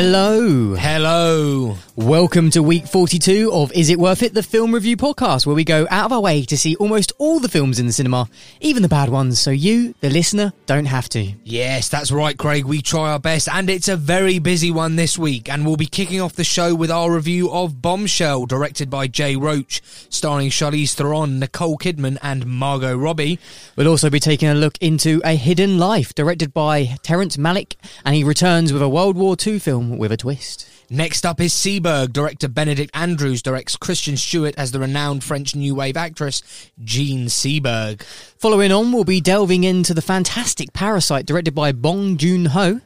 Hello. Hello. Welcome to week 42 of Is It Worth It? The film review podcast, where we go out of our way to see almost all the films in the cinema, even the bad ones, so you, the listener, don't have to. Yes, that's right, Craig. We try our best, and it's a very busy one this week. And we'll be kicking off the show with our review of Bombshell, directed by Jay Roach, starring Charlize Theron, Nicole Kidman, and Margot Robbie. We'll also be taking a look into A Hidden Life, directed by Terrence Malick, and he returns with a World War II film with a twist. Next up is Seberg. Director Benedict Andrews directs Kristen Stewart as the renowned French New Wave actress Jean Seberg. Following on, we'll be delving into the fantastic Parasite, directed by Bong Joon Ho.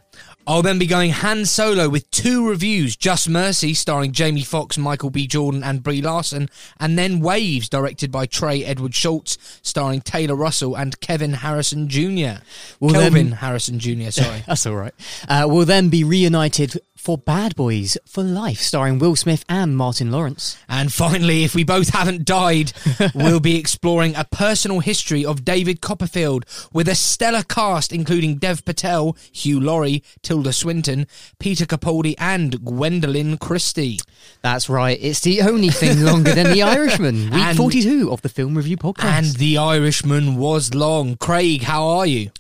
I'll then be going Han Solo with two reviews Just Mercy, starring Jamie Foxx, Michael B. Jordan, and Brie Larson, and then Waves, directed by Trey Edward Shults, starring Taylor Russell and Kevin Harrison Jr. Well, Kelvin then- Harrison Jr., sorry. That's all right. Uh, we'll then be reunited for Bad Boys for Life, starring Will Smith and Martin Lawrence. and finally, if we both haven't died, we'll be exploring a personal history of David Copperfield with a stellar cast including Dev Patel, Hugh Laurie, Tilda Swinton, Peter Capaldi, and Gwendoline Christie. That's right. It's the only thing longer than The Irishman, week And- 42 of the Film Review Podcast. And The Irishman was long. Craig, how are you?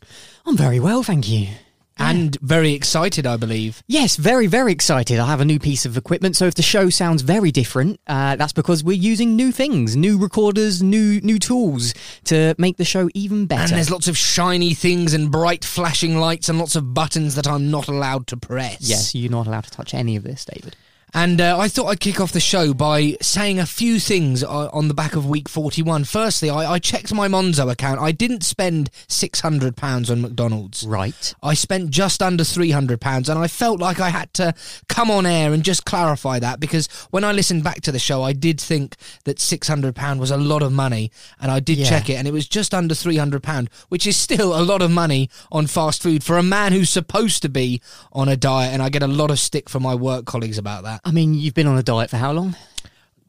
I'm very well, thank you. And very excited, I believe. Yes, very, very excited. I have a new piece of equipment, so if the show sounds very different, uh, that's because we're using new things, new recorders, new new tools to make the show even better. And there's lots of shiny things and bright flashing lights and lots of buttons that I'm not allowed to press. yes, you're not allowed to touch any of this, David. And uh, I thought I'd kick off the show by saying a few things uh, on the back of week 41. Firstly, I, I checked my Monzo account. I didn't spend £600 on McDonald's. Right. I spent just under £300 and I felt like I had to come on air and just clarify that because when I listened back to the show, I did think that £600 was a lot of money and I did Yeah. check it and it was just under £300, which is still a lot of money on fast food for a man who's supposed to be on a diet. And I get a lot of stick from my work colleagues about that. I mean, you've been on a diet for how long?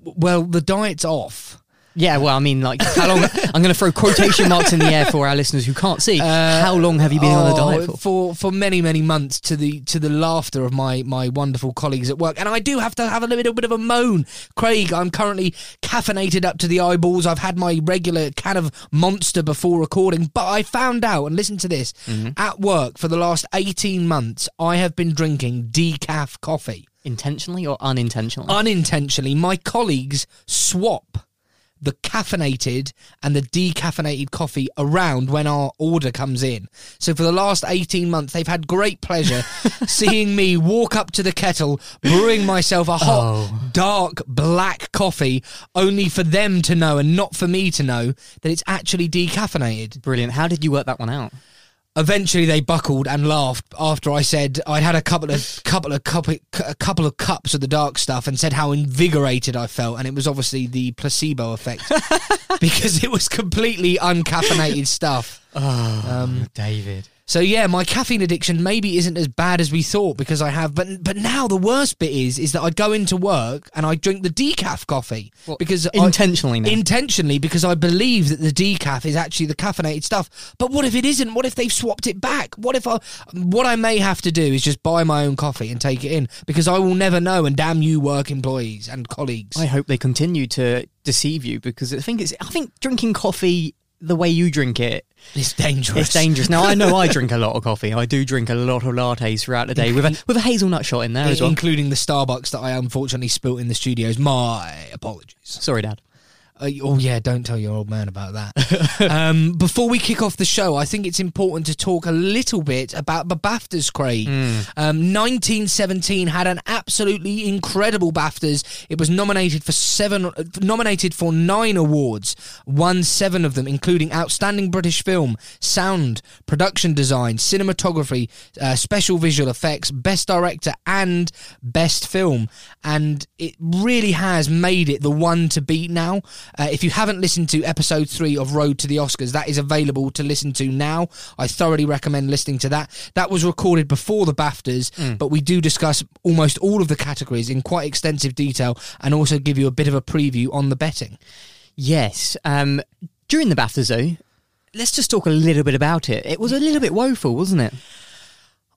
Well, the diet's off. Yeah, well, I mean, like, how long? I'm going to throw quotation marks in the air for our listeners who can't see. how long have you been on a Oh, diet for? for for many many months to the to the laughter of my my wonderful colleagues at work and I do have to have a little bit of a moan Craig I'm currently caffeinated up to the eyeballs I've had my regular can of monster before recording but I found out and listen to this Mm-hmm. at work for the last 18 months I have been drinking decaf coffee Intentionally or unintentionally? unintentionally my colleagues swap the caffeinated and the decaffeinated coffee around when our order comes in. So for the last 18 months, they've had great pleasure seeing me walk up to the kettle, brewing myself a hot, oh. dark, black coffee, only for them to know and not for me to know that it's actually decaffeinated. Brilliant. How did you work that one out? Eventually, they buckled and laughed after I said I'd had a couple of couple of cup, a couple of cups of the dark stuff and said how invigorated I felt, and it was obviously the placebo effect because it was completely uncaffeinated stuff. Um, David. So yeah, my caffeine addiction maybe isn't as bad as we thought because I have, but but now the worst bit is is that I go into work and I drink the decaf coffee because I- Intentionally now. intentionally because I believe that the decaf is actually the caffeinated stuff. But what if it isn't? What if they've swapped it back? What if I what I may have to do is just buy my own coffee and take it in because I will never know. And damn you, work employees and colleagues. I hope they continue to deceive you because I think it's. I think drinking coffee the way you drink it, it's dangerous. it's dangerous. Now I know I drink a lot of coffee. I do drink a lot of lattes throughout the day with a with a hazelnut shot in there as well. including the Starbucks that I unfortunately spilt in the studios. My apologies. Sorry, Dad. Uh, oh yeah, don't tell your old man about that. um, before we kick off the show, I think it's important to talk a little bit about the BAFTAs, Craig. Um, 1917 had an absolutely incredible BAFTAs. It was nominated for seven, uh, nominated for nine awards, won seven of them, including Outstanding British Film, Sound, Production Design, Cinematography, uh, Special Visual Effects, Best Director, and Best Film. And it really has made it the one to beat now. Uh, if you haven't listened to episode three of Road to the Oscars, that is available to listen to now. I thoroughly recommend listening to that. That was recorded before the BAFTAs, but we do discuss almost all of the categories in quite extensive detail and also give you a bit of a preview on the betting. Yes. Um, during the BAFTAs, though, let's just talk a little bit about it. It was a little bit woeful, wasn't it?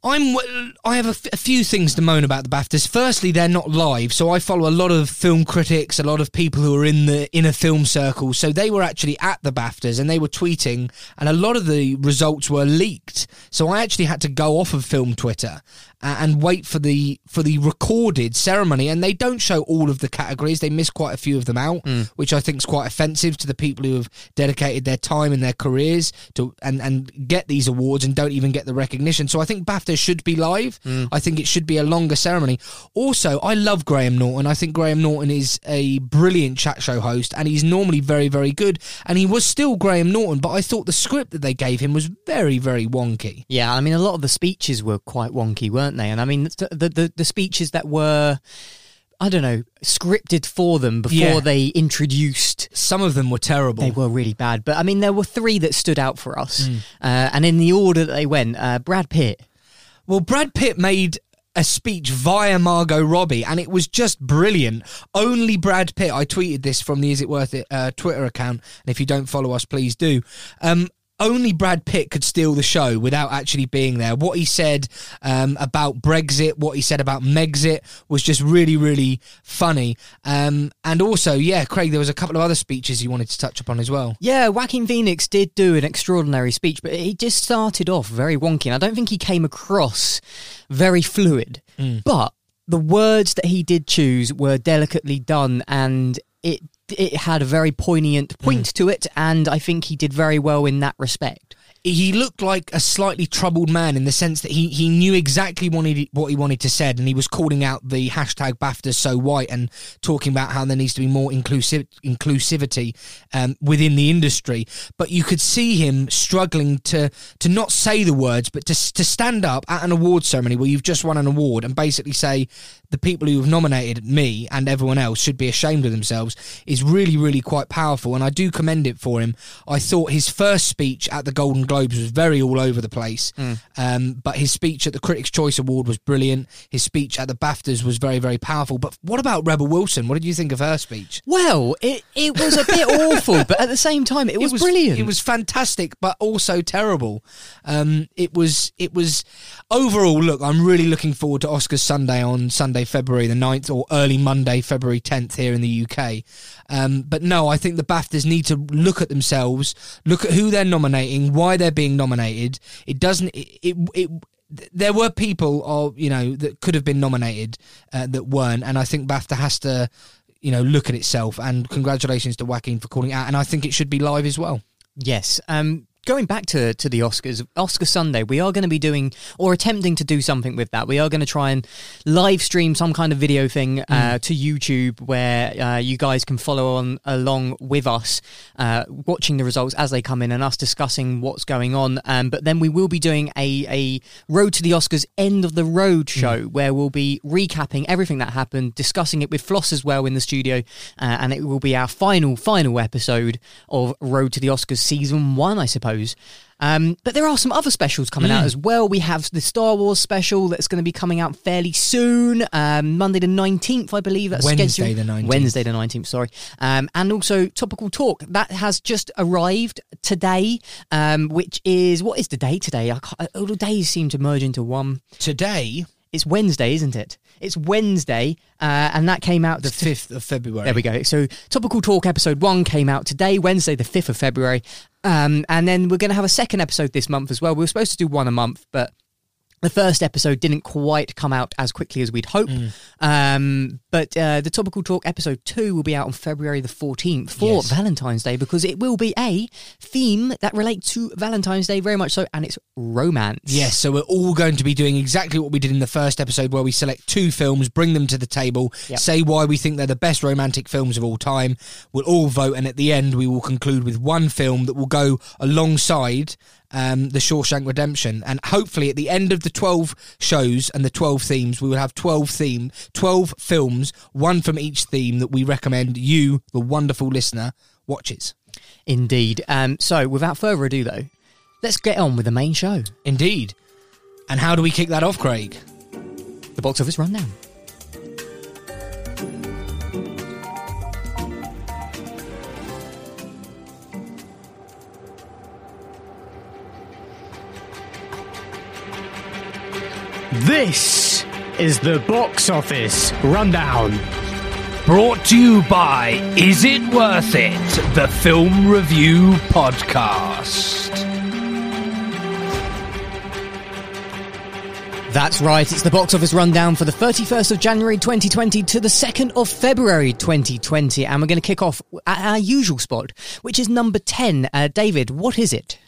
I'm. I have a, f- a few things to moan about the BAFTAs. Firstly, they're not live, so I follow a lot of film critics, a lot of people who are in the inner film circle. So they were actually at the BAFTAs and they were tweeting, and a lot of the results were leaked. So I actually had to go off of film Twitter uh, and wait for the for the recorded ceremony. And they don't show all of the categories; they miss quite a few of them out, which I think is quite offensive to the people who have dedicated their time and their careers to and and get these awards and don't even get the recognition. So I think BAFTA should be live. I think it should be a longer ceremony. Also, I love Graham Norton. I think Graham Norton is a brilliant chat show host, and he's normally very very good. And he was still Graham Norton, but I thought the script that they gave him was very very wonky. Yeah, I mean, a lot of the speeches were quite wonky, weren't they? And I mean, the the, the, speeches that were, I don't know, scripted for them before Yeah. they introduced. Some of them were terrible. They were really bad, but I mean, there were three that stood out for us, uh, and in the order that they went, uh, Brad Pitt. Well, Brad Pitt made a speech via Margot Robbie, and it was just brilliant. Only Brad Pitt. I tweeted this from the Is It Worth It uh, Twitter account, and if you don't follow us, please do. Um, only Brad Pitt could steal the show without actually being there. What he said um, about Brexit, what he said about Megxit was just really, really funny. Um, and also, yeah, Craig, there was a couple of other speeches you wanted to touch upon as well. Yeah, Joaquin Phoenix did do an extraordinary speech, but he just started off very wonky, and I don't think he came across very fluid. But the words that he did choose were delicately done, and it it had a very poignant point to it, and I think he did very well in that respect. he looked like a slightly troubled man in the sense that he, he knew exactly what he, what he wanted to said and he was calling out the hashtag BAFTA so white and talking about how there needs to be more inclusive inclusivity um, within the industry. But you could see him struggling to to not say the words, but to to stand up at an award ceremony where you've just won an award and basically say the people who have nominated me and everyone else should be ashamed of themselves is really really quite powerful and I do commend it for him. I thought his first speech at the Golden Globes was very all over the place, um, but his speech at the Critics' Choice Award was brilliant. His speech at the BAFTAs was very very powerful. But what about Rebel Wilson? What did you think of her speech? Well, it, it was a bit awful, but at the same time, it was, brilliant. It was fantastic, but also terrible. Um, it was. It was overall. Look, I'm really looking forward to Oscars Sunday on Sunday, February the 9th, or early Monday, February 10th here in the UK. Um, but no, I think the BAFTAs need to look at themselves, look at who they're nominating, why they're being nominated. It doesn't. It. it, it there were people, or you know, that could have been nominated uh, that weren't, and I think BAFTA has to, you know, look at itself. And congratulations to Joaquin for calling out, and I think it should be live as well. Yes. Um, going back to, to the Oscars, Oscar Sunday, we are going to be doing or attempting to do something with that. We are going to try and live stream some kind of video thing uh, to YouTube where uh, you guys can follow on along with us, uh, watching the results as they come in and us discussing what's going on. Um, but then we will be doing a, a Road to the Oscars end of the road show where we'll be recapping everything that happened, discussing it with Floss as well in the studio, uh, and it will be our final, final episode of Road to the Oscars season one, I suppose. Um, but there are some other specials coming Mm. out as well. We have the Star Wars special that's going to be coming out fairly soon, um, Monday the 19th, I believe. That's Wednesday scheduled. the 19th. Wednesday the 19th, sorry. Um, and also Topical Talk. That has just arrived today, um, which is, what is the day today? I can't, all the days seem to merge into one. Today, It's Wednesday, isn't it? It's Wednesday, uh, and that came out the fifth of February. there we go. So, Topical Talk episode one came out today, Wednesday, the 5th of February. Um, and then we're going to have a second episode this month as well. We were supposed to do one a month, but the first episode didn't quite come out as quickly as we'd hope. Mm. Um, but uh, the Topical Talk episode two will be out on February the 14th for Yes. Valentine's Day because it will be a theme that relates to Valentine's Day very much so, and it's romance. Yes, so we're all going to be doing exactly what we did in the first episode, where we select two films, bring them to the table, Yep. say why we think they're the best romantic films of all time. We'll all vote, and at the end, we will conclude with one film that will go alongside um, the Shawshank Redemption. And hopefully, at the end of the 12 shows and the 12 themes, we will have 12 theme, 12 films, one from each theme that we recommend you, the wonderful listener, watches. Indeed. Um, so without further ado, though, let's get on with the main show Indeed. And how do we kick that off, Craig? the box office rundown. This is the box office rundown. Brought to you by Is It Worth It? The Film Review Podcast. That's right, it's the box office rundown for the 31st of January 2020 to the 2nd of February 2020. And we're going to kick off at our usual spot, which is number 10. Uh, David, what is it?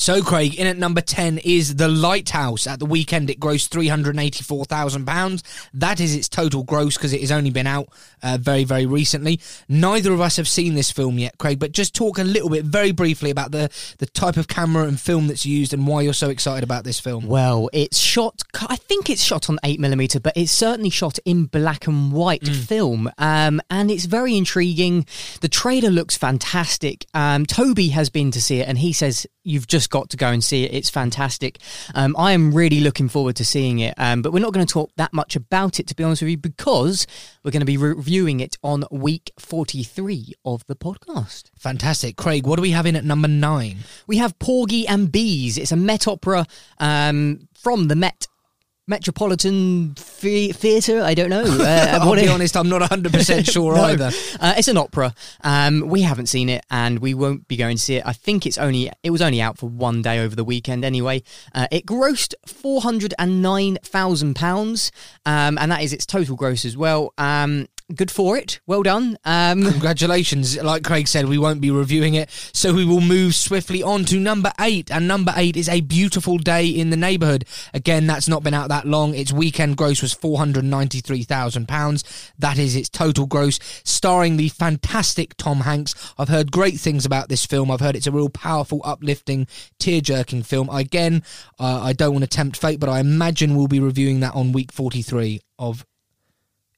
So, Craig, in at number 10 is The Lighthouse. At the weekend, it grossed £384,000. That is its total gross because it has only been out uh, very, very recently. Neither of us have seen this film yet, Craig, but just talk a little bit, very briefly, about the, the type of camera and film that's used and why you're so excited about this film. Well, it's shot, I think it's shot on 8mm, but it's certainly shot in black and white film. Um, and it's very intriguing. The trailer looks fantastic. Um, Toby has been to see it and he says, You've just got to go and see it. It's fantastic. Um, I am really looking forward to seeing it. Um, but we're not going to talk that much about it, to be honest with you, because we're going to be reviewing it on week 43 of the podcast. Fantastic. Craig, what do we have in at number nine? We have Porgy and Bess. It's a Met opera um, from the Met Metropolitan Thea- Theatre. I don't know. Uh, I'll be it- honest, I'm not 100% sure No. either. Uh, it's an opera. Um, we haven't seen it, and we won't be going to see it. I think it's only it was only out for one day over the weekend. Anyway, uh, it grossed four hundred and nine thousand pounds, um, and that is its total gross as well. Um, good for it. Well done. Um, Congratulations. Like Craig said, we won't be reviewing it, so we will move swiftly on to number eight. And number eight is A Beautiful Day in the Neighbourhood. Again, that's not been out that long. Its weekend gross was £493,000. That is its total gross, starring the fantastic Tom Hanks. I've heard great things about this film. I've heard it's a real powerful, uplifting, tear jerking film. Again, uh, I don't want to tempt fate, but I imagine we'll be reviewing that on week 43 of.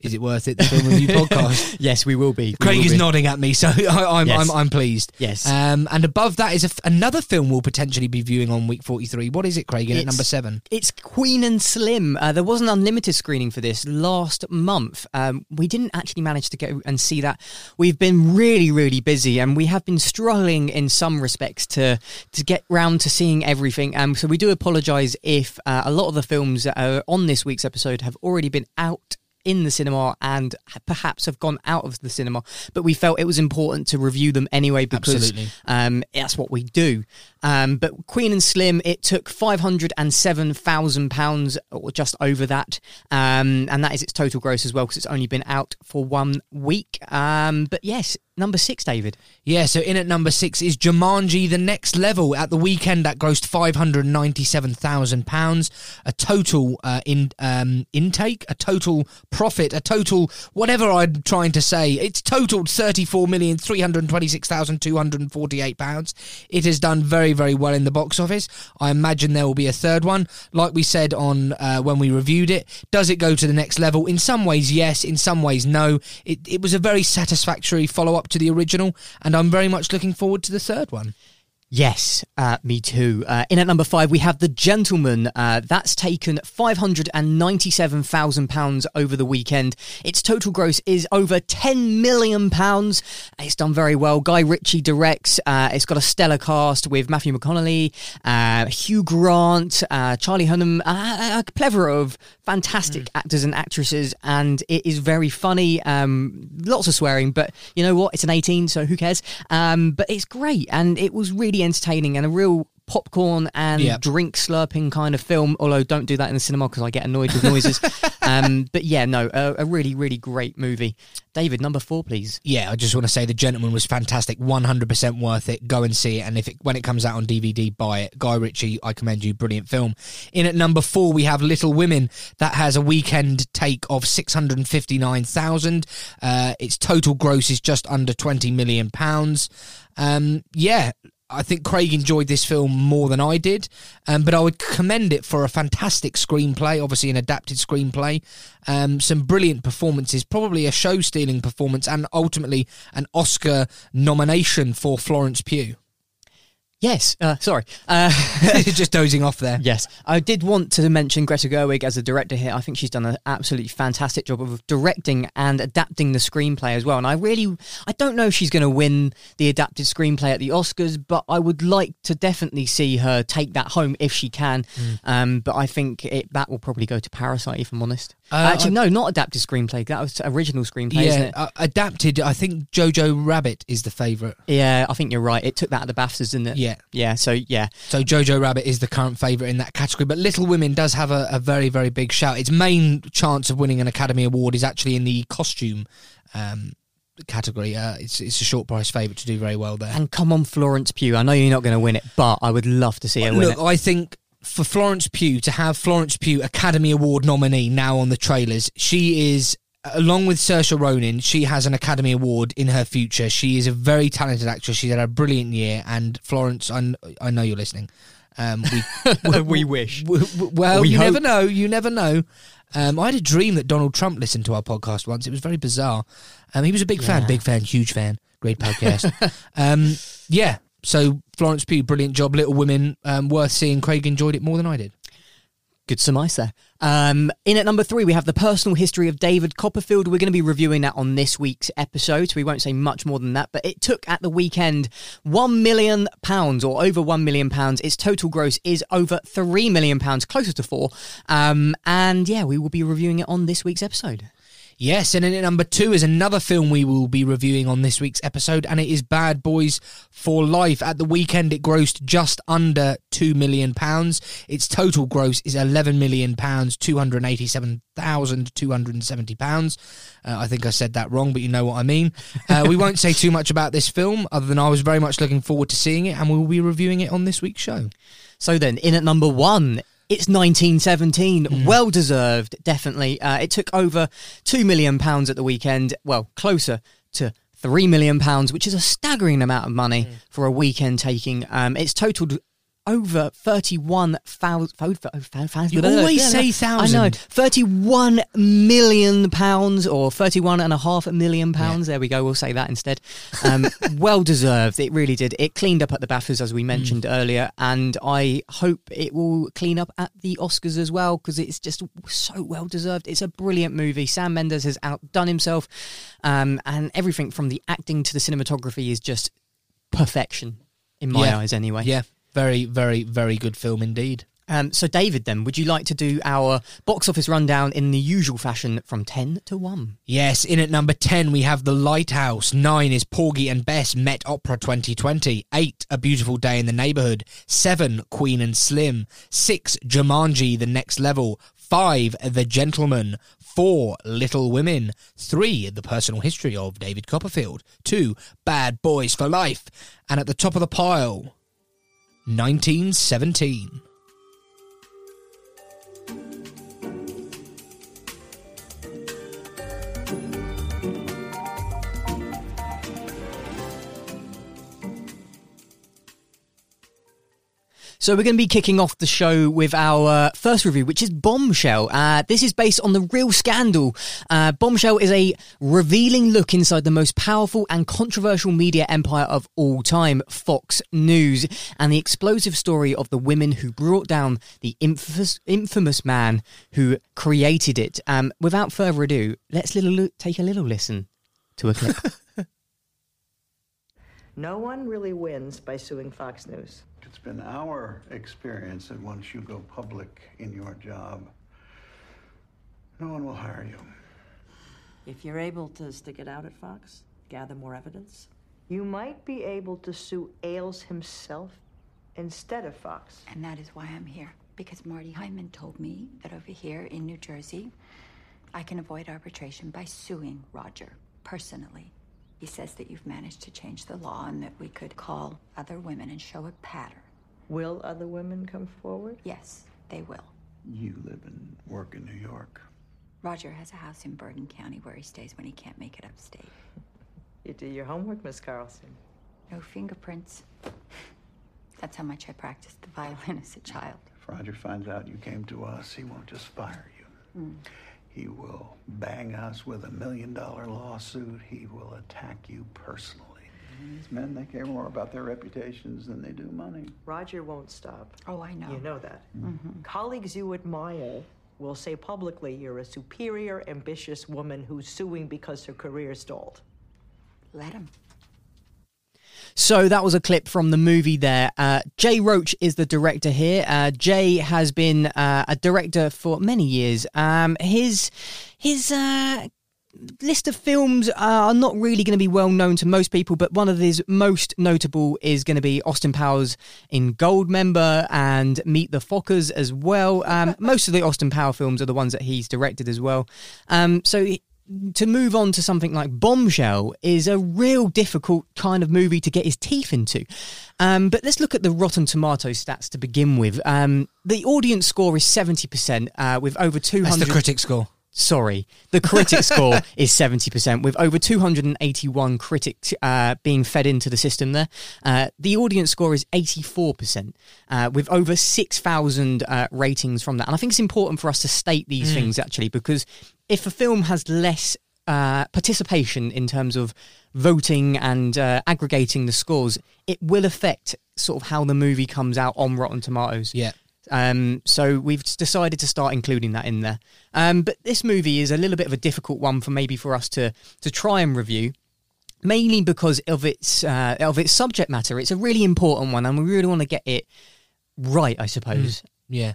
Is it worth it? The film review podcast. yes, we will be. We Craig will is be. nodding at me, so I, I'm, Yes. I'm I'm pleased. Yes. Um, and above that is a f another film we'll potentially be viewing on week 43. What is it, Craig? In at number seven. It's Queen and Slim. Uh, there was an unlimited screening for this last month. Um, we didn't actually manage to go and see that. We've been really, really busy, and we have been struggling in some respects to to get round to seeing everything. Um, so we do apologise if uh, a lot of the films that are on this week's episode have already been out. In the cinema and perhaps have gone out of the cinema, but we felt it was important to review them anyway because um, that's what we do. Um, but Queen and Slim, it took five hundred and seven thousand pounds, or just over that, um, and that is its total gross as well because it's only been out for one week. Um, but yes, number six, David. Yeah, so in at number six is Jumanji: The Next Level. At the weekend, that grossed five hundred ninety-seven thousand pounds. A total uh, in um, intake, a total profit, a total whatever I'm trying to say. It's totaled thirty-four million three hundred twenty-six thousand two hundred forty-eight pounds. It has done very, very well in the box office. I imagine there will be a third one. Like we said on uh, when we reviewed it, does it go to the next level? In some ways, yes. In some ways, no. It it was a very satisfactory follow-up to the original, and I'm very much looking forward to the third one. Yes, uh, me too. Uh, in at number five, we have The Gentleman. Uh, that's taken £597,000 over the weekend. Its total gross is over £10 million. It's done very well. Guy Ritchie directs. Uh, it's got a stellar cast with Matthew McConaughey, uh, Hugh Grant, uh, Charlie Hunnam, uh, a plethora of fantastic actors and actresses. And it is very funny. Um, lots of swearing, but you know what? It's an 18, so who cares? Um, but it's great. And it was really entertaining and a real popcorn and Yep. drink slurping kind of film. Although don't do that in the cinema because I get annoyed with noises. um, but yeah, no, a, a really, really great movie. David, number four, please. Yeah, I just want to say The Gentleman was fantastic, 100% worth it. Go and see it, and if it, when it comes out on DVD, buy it. Guy Ritchie, I commend you, brilliant film. In at number four, we have Little Women. That has a weekend take of 659,000. Uh, its total gross is just under 20 million pounds. Um, yeah, I think Craig enjoyed this film more than I did, um, but I would commend it for a fantastic screenplay, obviously an adapted screenplay, um, some brilliant performances, probably a show stealing performance, and ultimately an Oscar nomination for Florence Pugh. Yes, uh, sorry. Uh, Just dozing off there. Yes, I did want to mention Greta Gerwig as a director here. I think she's done an absolutely fantastic job of directing and adapting the screenplay as well. And I really, I don't know if she's going to win the adapted screenplay at the Oscars, but I would like to definitely see her take that home if she can. Um, but I think it, that will probably go to Parasite, if I'm honest. Uh, Actually, I- no, not adapted screenplay. That was original screenplay, isn't Yeah, it? uh, adapted. I think Jojo Rabbit is the favourite. Yeah, I think you're right. It took that at the BAFTAs, didn't it? Yeah. Yeah. So yeah, So Jojo Rabbit is the current favourite in that category, but Little Women does have a, a very, very big shout. Its main chance of winning an Academy Award is actually in the costume um, category. Uh, it's it's a short price favourite to do very well there. and come on, Florence Pugh. I know you're not going to win it, but I would love to see her win Look, it. I think for Florence Pugh to have Florence Pugh Academy Award nominee now on the trailers, she is. Along with Saoirse Ronan, she has an Academy Award in her future. She is a very talented actress. She's had a brilliant year. And Florence, I, I know you're listening. Um, we, We wish. W- w- well, We you hope. never know. You never know. Um, I had a dream that Donald Trump listened to our podcast once. It was very bizarre. Um, he was a big fan, big fan, huge fan. Great podcast. um, yeah. So Florence Pugh, brilliant job. Little Women, um, worth seeing. Craig enjoyed it more than I did. Good surmise there. Um, in at number three, we have the personal history of David Copperfield. We're going to be reviewing that on this week's episode, so we won't say much more than that. But it took at the weekend one million pounds, or over one million pounds. Its total gross is over three million pounds, closer to four. Um, and yeah, we will be reviewing it on this week's episode. Yes, and in at number two is another film we will be reviewing on this week's episode, and it is Bad Boys for Life. At the weekend, it grossed just under two million pounds. Its total gross is eleven million pounds, two hundred eighty-seven thousand two hundred and seventy pounds. Uh, I think I said that wrong, but you know what I mean. Uh, we won't say too much about this film, other than I was very much looking forward to seeing it, and we will be reviewing it on this week's show. So then, in at number one, it's 1917. Well deserved, definitely. Uh, it took over two million pounds at the weekend. Well, closer to three million pounds, which is a staggering amount of money for a weekend taking. Um, it's totaled over 31,000. You always say thousand. I know. 31 million pounds or 31 and a half million pounds. There we go. We'll say that instead. Um, well deserved. It really did. It cleaned up at the BAFTAs, as we mentioned earlier. And I hope it will clean up at the Oscars as well because it's just so well deserved. It's a brilliant movie. Sam Mendes has outdone himself. Um, and everything from the acting to the cinematography is just perfection in my Yeah. eyes, anyway. Yeah, very, very, very good film indeed. Um, so, David, then, would you like to do our box office rundown in the usual fashion from 10 to 1? Yes, in at number 10, we have The Lighthouse. 9 is Porgy and Bess Met Opera 2020. 8, A Beautiful Day in the Neighborhood. 7, Queen and Slim. 6, Jumanji, The Next Level. 5, The Gentleman. 4, Little Women. 3, The Personal History of David Copperfield. 2, Bad Boys for Life. And at the top of the pile, 1917. So we're going to be kicking off the show with our first review, which is Bombshell. Uh, this is based on the real scandal. Uh, Bombshell is a revealing look inside the most powerful and controversial media empire of all time, Fox News, and the explosive story of the women who brought down the infamous, infamous man who created it. Um, without further ado, let's little take a little listen to a clip. No one really wins by suing Fox News. It's been our experience that once you go public in your job, no one will hire you. If you're able to stick it out at Fox, gather more evidence, you might be able to sue Ailes himself instead of Fox. And that is why I'm here. Because Marty Hyman told me that over here in New Jersey, I can avoid arbitration by suing Roger personally. He says that you've managed to change the law and that we could call other women and show a pattern. Will other women come forward? Yes, they will. You live and work in New York. Roger has a house in Bergen County where he stays when he can't make it upstate. You do your homework, Miss Carlson. No fingerprints. That's how much I practiced the violin as a child. If Roger finds out you came to us, he won't just fire you. Mm. He will bang us with a million dollar lawsuit. He will attack you personally. These men, they care more about their reputations than they do money. Roger won't stop. Oh, I know. You know that. Mhm. Colleagues you admire will say publicly you're a superior, ambitious woman who's suing because her career stalled. Let him. So that was a clip from the movie there. Uh, Jay Roach is the director here. Uh, Jay has been uh, a director for many years. Um, his his uh, list of films are not really going to be well known to most people, but one of his most notable is going to be Austin Powers in Goldmember and Meet the Fockers as well. Um, most of the Austin Power films are the ones that he's directed as well. Um, so to move on to something like Bombshell is a real difficult kind of movie to get his teeth into. Um, but let's look at the Rotten Tomato stats to begin with. Um, the audience score is 70%, uh, with over 200. That's the critic score. Sorry, the critic score is 70%, with over 281 critics uh, being fed into the system there. Uh, the audience score is 84%, uh, with over 6,000 uh, ratings from that. And I think it's important for us to state these Mm. things actually, because if a film has less uh, participation in terms of voting and uh, aggregating the scores, it will affect sort of how the movie comes out on Rotten Tomatoes. Yeah. Um, so we've decided to start including that in there. Um, but this movie is a little bit of a difficult one for maybe for us to to try and review. Mainly because of its uh, of its subject matter, it's a really important one, and we really want to get it right, I suppose. Yeah.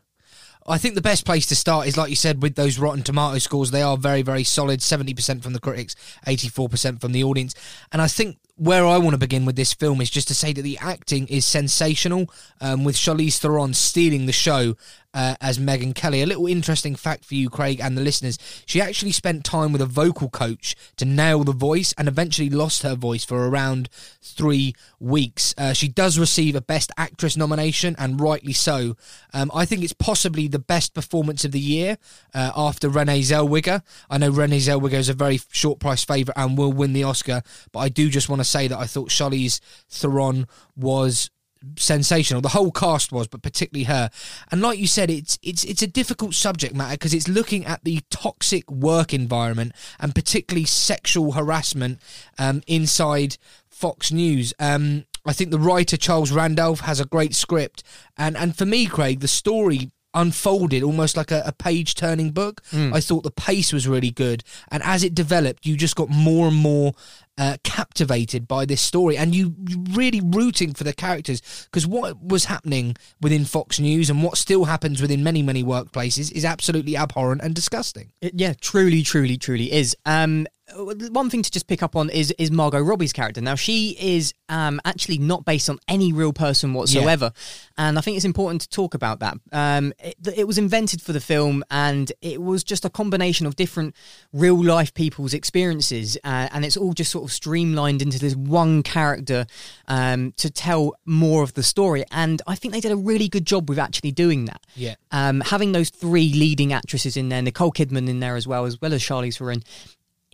I think the best place to start is, like you said, with those Rotten Tomato scores. They are very, very solid 70% from the critics, 84% from the audience. And I think where I want to begin with this film is just to say that the acting is sensational, um, with Charlize Theron stealing the show uh, as Megyn Kelly. A little interesting fact for you, Craig, and the listeners she actually spent time with a vocal coach to nail the voice and eventually lost her voice for around three weeks. Uh, she does receive a Best Actress nomination, and rightly so. Um, I think it's possibly the best performance of the year uh, after Renee Zellweger. I know Renee Zellweger is a very short price favourite and will win the Oscar, but I do just want to say that I thought Charlize Theron was sensational. The whole cast was, but particularly her. And like you said, it's it's it's a difficult subject matter because it's looking at the toxic work environment and particularly sexual harassment um, inside Fox News. Um, I think the writer Charles Randolph has a great script, and and for me, Craig, the story unfolded almost like a, a page turning book. I thought the pace was really good, and as it developed, you just got more and more uh, captivated by this story, and you you really rooting for the characters because what was happening within Fox News and what still happens within many many workplaces is absolutely abhorrent and disgusting. It, yeah, truly, truly, truly is. Um, one thing to just pick up on is is Margot Robbie's character. Now she is um, actually not based on any real person whatsoever, and I think it's important to talk about that. Um, it, it was invented for the film, and it was just a combination of different real life people's experiences, uh, and it's all just sort of streamlined into this one character um, to tell more of the story. And I think they did a really good job with actually doing that Yeah. um, having those three leading actresses in there, Nicole Kidman in there as well, as well as Charlize Theron,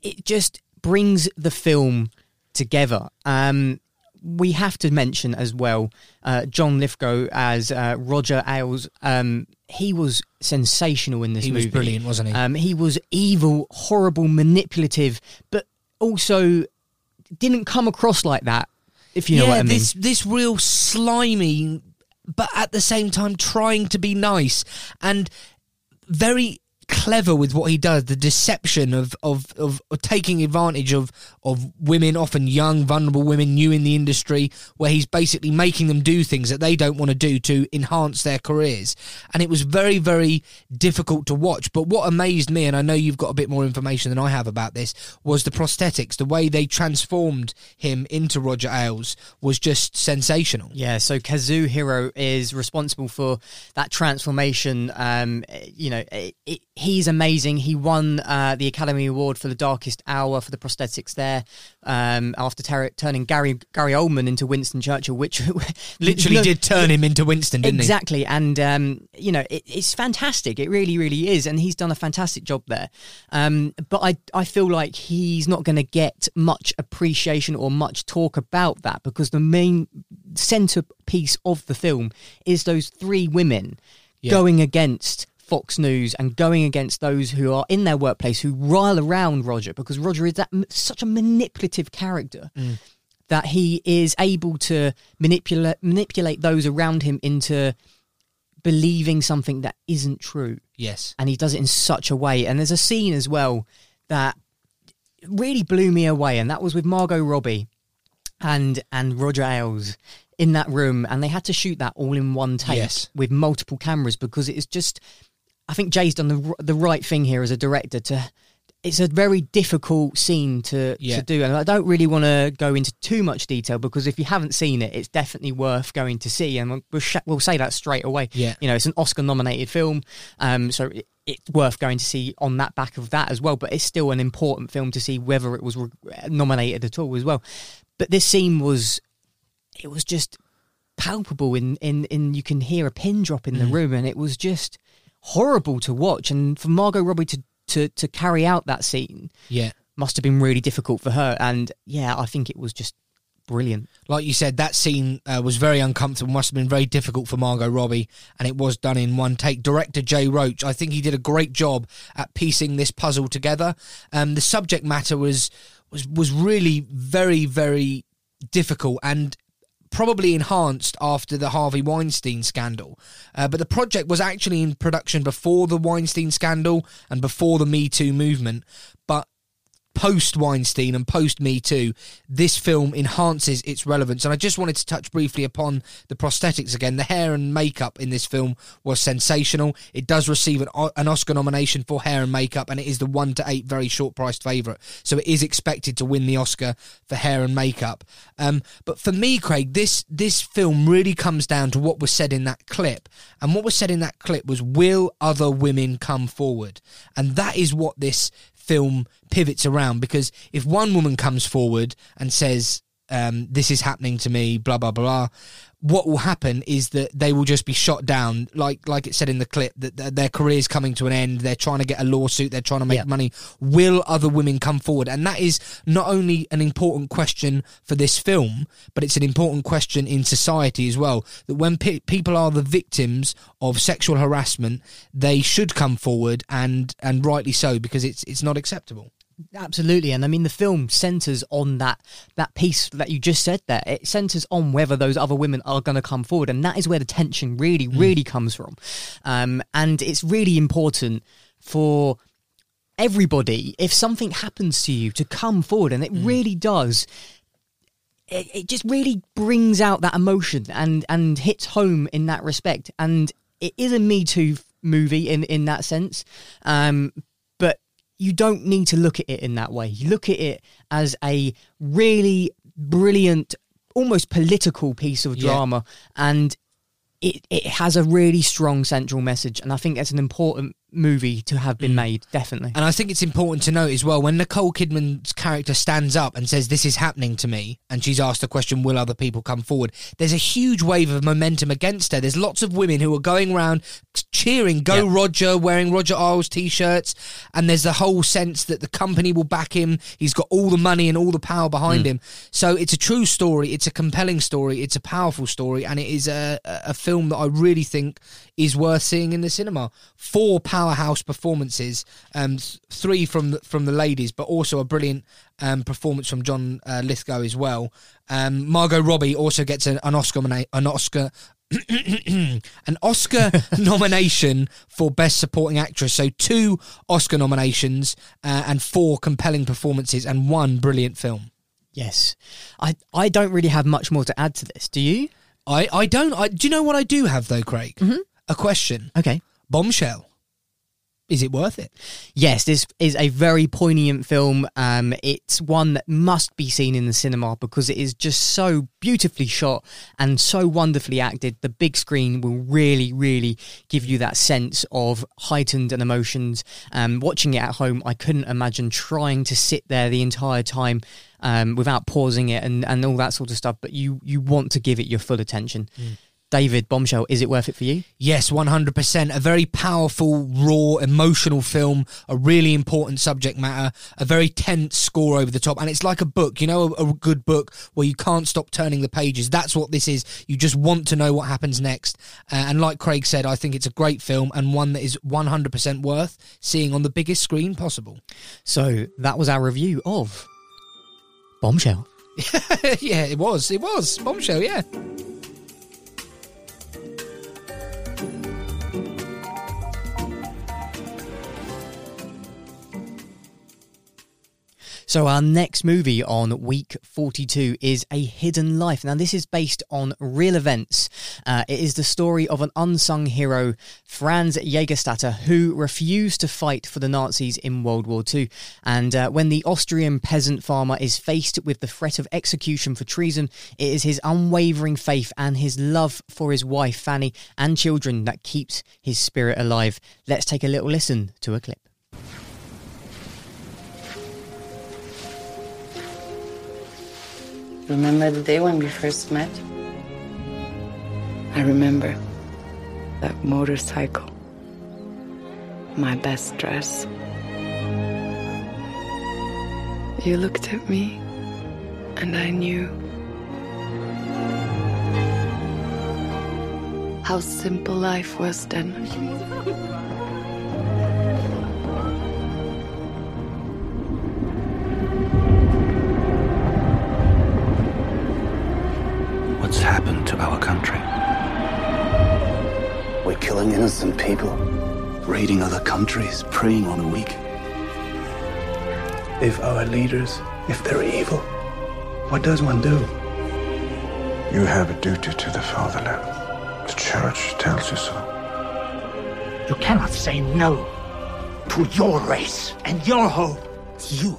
it just brings the film together. Um, we have to mention as well uh, John Lithgow as uh, Roger Ailes. Um, he was sensational in this He was movie. brilliant, wasn't he? Um, he was evil, horrible, manipulative, but also didn't come across like that. If you know yeah, what I mean. this this real slimy, but at the same time trying to be nice and very clever with what he does. The deception of of, of, of taking advantage of of women, often young, vulnerable women, new in the industry, where he's basically making them do things that they don't want to do to enhance their careers. And it was very very difficult to watch. But what amazed me, and I know you've got a bit more information than I have about this, was the prosthetics. The way they transformed him into Roger Ailes was just sensational. Yeah, so Kazuhiro is responsible for that transformation. Um, you know, it, it, he's amazing. He won uh, the Academy Award for the Darkest Hour for the prosthetics there um, after ter- turning Gary Gary Oldman into Winston Churchill, which Literally No, did turn him into Winston, didn't exactly. And um, you know, it, it's fantastic. It really, really is, and he's done a fantastic job there. Um, but I, I feel like he's not going to get much appreciation or much talk about that because the main centerpiece of the film is those three women Yeah. going against. Fox News and going against those who are in their workplace who rile around Roger because Roger is that such a manipulative character mm. that he is able to manipulate manipulate those around him into believing something that isn't true? Yes. and he does it in such a way and there's a scene as well that really blew me away and that was with Margot Robbie and and Roger Ailes in that room and they had to shoot that all in one take Yes. with multiple cameras because it is just I think Jay's done the the right thing here as a director to it's a very difficult scene to, Yeah. to do. And I don't really want to go into too much detail because if you haven't seen it it's definitely worth going to see. And we'll, sh- we'll say that straight away. Yeah. you know it's an Oscar nominated film um so it, it's worth going to see on that back of that as well. But it's still an important film to see whether it was re- nominated at all as well. But this scene was it was just palpable in in in you can hear a pin drop in the room and it was just horrible to watch and for Margot Robbie to to to carry out that scene Yeah. must have been really difficult for her and yeah I think it was just brilliant Like you said, that scene uh, was very uncomfortable. Must have been very difficult for Margot Robbie, and it was done in one take. Director Jay Roach, I think he did a great job at piecing this puzzle together. Um, the subject matter was was was really very very difficult and probably enhanced after the Harvey Weinstein scandal. Uh, but the project was actually in production before the Weinstein scandal and before the Me Too movement. But post Weinstein and post Me Too, this film enhances its relevance. And I just wanted to touch briefly upon the prosthetics again. The hair and makeup in this film was sensational. It does receive an, an Oscar nomination for hair and makeup, and it is the one to eight very short priced favourite. So it is expected to win the Oscar for hair and makeup. Um, but for me, Craig, this this film really comes down to what was said in that clip. And what was said in that clip was, "Will other women come forward?" And that is what this film pivots around because if one woman comes forward and says um, this is happening to me blah blah blah what will happen is that they will just be shot down. Like like it said in the clip that th- their career's coming to an end. They're trying to get a lawsuit. They're trying to make Yeah. money. Will other women come forward? And that is not only an important question for this film but it's an important question in society as well that when pe- people are the victims of sexual harassment they should come forward and and rightly so because it's it's not acceptable Absolutely, and I mean the film centers on that that piece that you just said there. It centers on whether those other women are going to come forward, and that is where the tension really, really comes from. Um, and it's really important for everybody if something happens to you to come forward, and it really does. It, it just really brings out that emotion and and hits home in that respect. And it is a Me Too movie in in that sense. Um, you don't need to look at it in that way. You look at it as a really brilliant, almost political piece of Yeah. drama, and it, it has a really strong central message. And I think that's an important movie to have been mm. made, definitely. And I think it's important to note as well when Nicole Kidman's character stands up and says, This is happening to me, and she's asked the question, Will other people come forward? There's a huge wave of momentum against her. There's lots of women who are going around cheering, Go Yeah. Roger, wearing Roger Ailes t shirts. And there's the whole sense that the company will back him. He's got all the money and all the power behind mm. him. So it's a true story. It's a compelling story. It's a powerful story. And it is a, a film that I really think is worth seeing in the cinema. Four powerhouse performances. Um, th- three from the, from the ladies, but also a brilliant um, performance from John uh, Lithgow as well. Um, Margot Robbie also gets an, an Oscar an Oscar an Oscar nomination for Best Supporting Actress. So two Oscar nominations uh, and four compelling performances and one brilliant film. Yes, I I don't really have much more to add to this. Do you? I, I don't. I, do you know what I do have though, Craig? A question. Okay. Bombshell. Is it worth it? Yes, this is a very poignant film. Um, it's one that must be seen in the cinema because it is just so beautifully shot and so wonderfully acted. The big screen will really, really give you that sense of heightened and emotions. Um, watching it at home, I couldn't imagine trying to sit there the entire time um, without pausing it and, and all that sort of stuff. But you you want to give it your full attention. David Bombshell, is it worth it for you? Yes, 100%. A very powerful, raw, emotional film, a really important subject matter, a very tense score over the top. And it's like a book, you know, a, a good book where you can't stop turning the pages. That's what this is. You just want to know what happens next. Uh, and like Craig said, I think it's a great film and one that is 100% worth seeing on the biggest screen possible. So that was our review of Bombshell. yeah, it was. It was. Bombshell, yeah. So our next movie on week 42 is A Hidden Life. Now this is based on real events. Uh, it is the story of an unsung hero, Franz Jägerstatter, who refused to fight for the Nazis in World War II. And uh, when the Austrian peasant farmer is faced with the threat of execution for treason, it is his unwavering faith and his love for his wife, Fanny, and children that keeps his spirit alive. Let's take a little listen to a clip. Remember the day when we first met? I remember that motorcycle, my best dress. You looked at me, and I knew how simple life was then. What's happened to our country? We're killing innocent people, raiding other countries, preying on the weak. If our leaders, if they're evil, what does one do? You have a duty to the fatherland. The church tells you so. You cannot say no to your race and your hope. You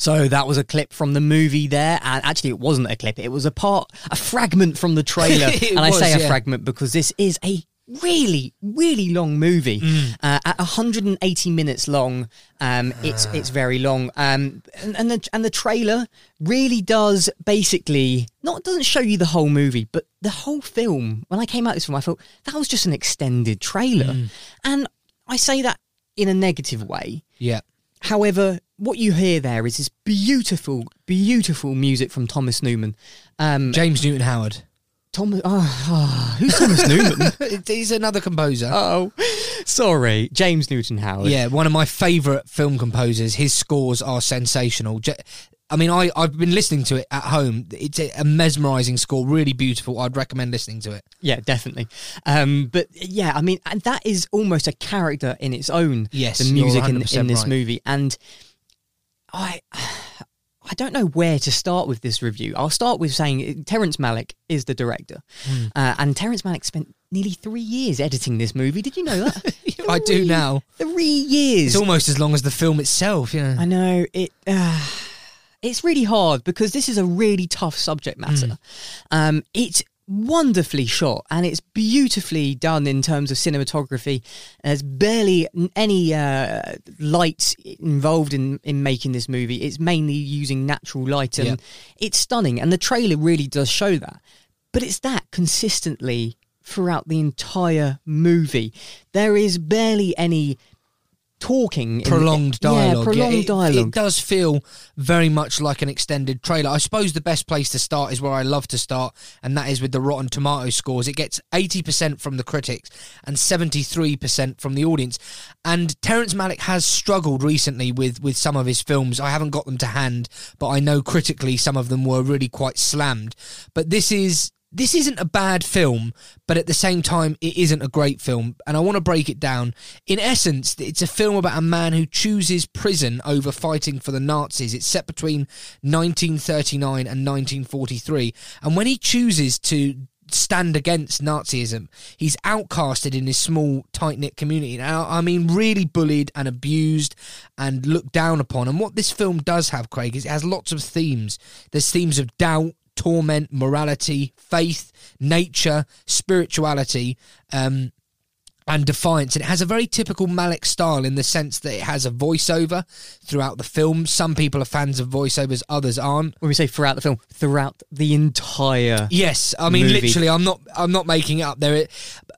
So that was a clip from the movie there, and actually, it wasn't a clip; it was a part, a fragment from the trailer. And I was, say a fragment because this is a really, really long movie. Mm. Uh, at 180 minutes long, um, it's Ah. it's very long. Um, and, and the and the trailer really does basically not doesn't show you the whole movie, but the whole film. When I came out of this film, I thought that was just an extended trailer, Mm. and I say that in a negative way. Yeah. However, what you hear there is this beautiful, beautiful music from Thomas Newman. Um, James Newton Howard. Thomas, oh, oh, who's Thomas Newman? He's another composer. Oh, sorry, James Newton Howard. Yeah, one of my favourite film composers. His scores are sensational. I mean, I, I've been listening to it at home. It's a, a mesmerising score, really beautiful. I'd recommend listening to it. Yeah, definitely. Um, but yeah, I mean, and that is almost a character in its own. Yes, the music in, 100% in this right. movie, and I, I don't know where to start with this review. I'll start with saying Terrence Malick is the director, Hmm. uh, and Terrence Malick spent nearly three years editing this movie. Did you know that? I do now. Three years. It's almost as long as the film itself, know. I know it. Uh, it's really hard because this is a really tough subject matter. Mm. Um, it's wonderfully shot and it's beautifully done in terms of cinematography. There's barely any uh, lights involved in, in making this movie. It's mainly using natural light and Yeah. it's stunning. And the trailer really does show that. But it's that consistently throughout the entire movie. There is barely any talking, in- prolonged yeah, dialogue. prolonged it, dialogue. It does feel very much like an extended trailer. I suppose the best place to start is where I love to start, and that is with the Rotten Tomato scores. It gets 80% from the critics and 73% from the audience. And Terrence Malick has struggled recently with, with some of his films. I haven't got them to hand, but I know critically some of them were really quite slammed. But this is this isn't a bad film, but at the same time, it isn't a great film. And I want to break it down. In essence, it's a film about a man who chooses prison over fighting for the Nazis. It's set between 1939 and 1943. And when he chooses to stand against Nazism, he's outcasted in his small, tight knit community. Now, I mean, really bullied and abused and looked down upon. And what this film does have, Craig, is it has lots of themes. There's themes of doubt, torment, morality, faith, nature, spirituality, um, and defiance. And it has a very typical Malick style in the sense that it has a voiceover throughout the film. Some people are fans of voiceovers, others aren't. when we say throughout the film, throughout the entire. Yes, I mean movie. literally. I'm not. I'm not making it up. There,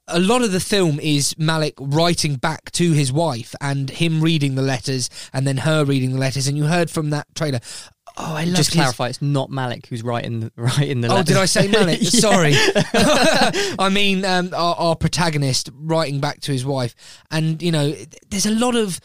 a lot of the film is Malick writing back to his wife and him reading the letters and then her reading the letters. And you heard from that trailer. Oh, I love Just clarify, it's not Malick who's writing the, writing the. Oh, letter. did I say Malick? Sorry. I mean, um, our, our protagonist writing back to his wife, and you know, there's a lot of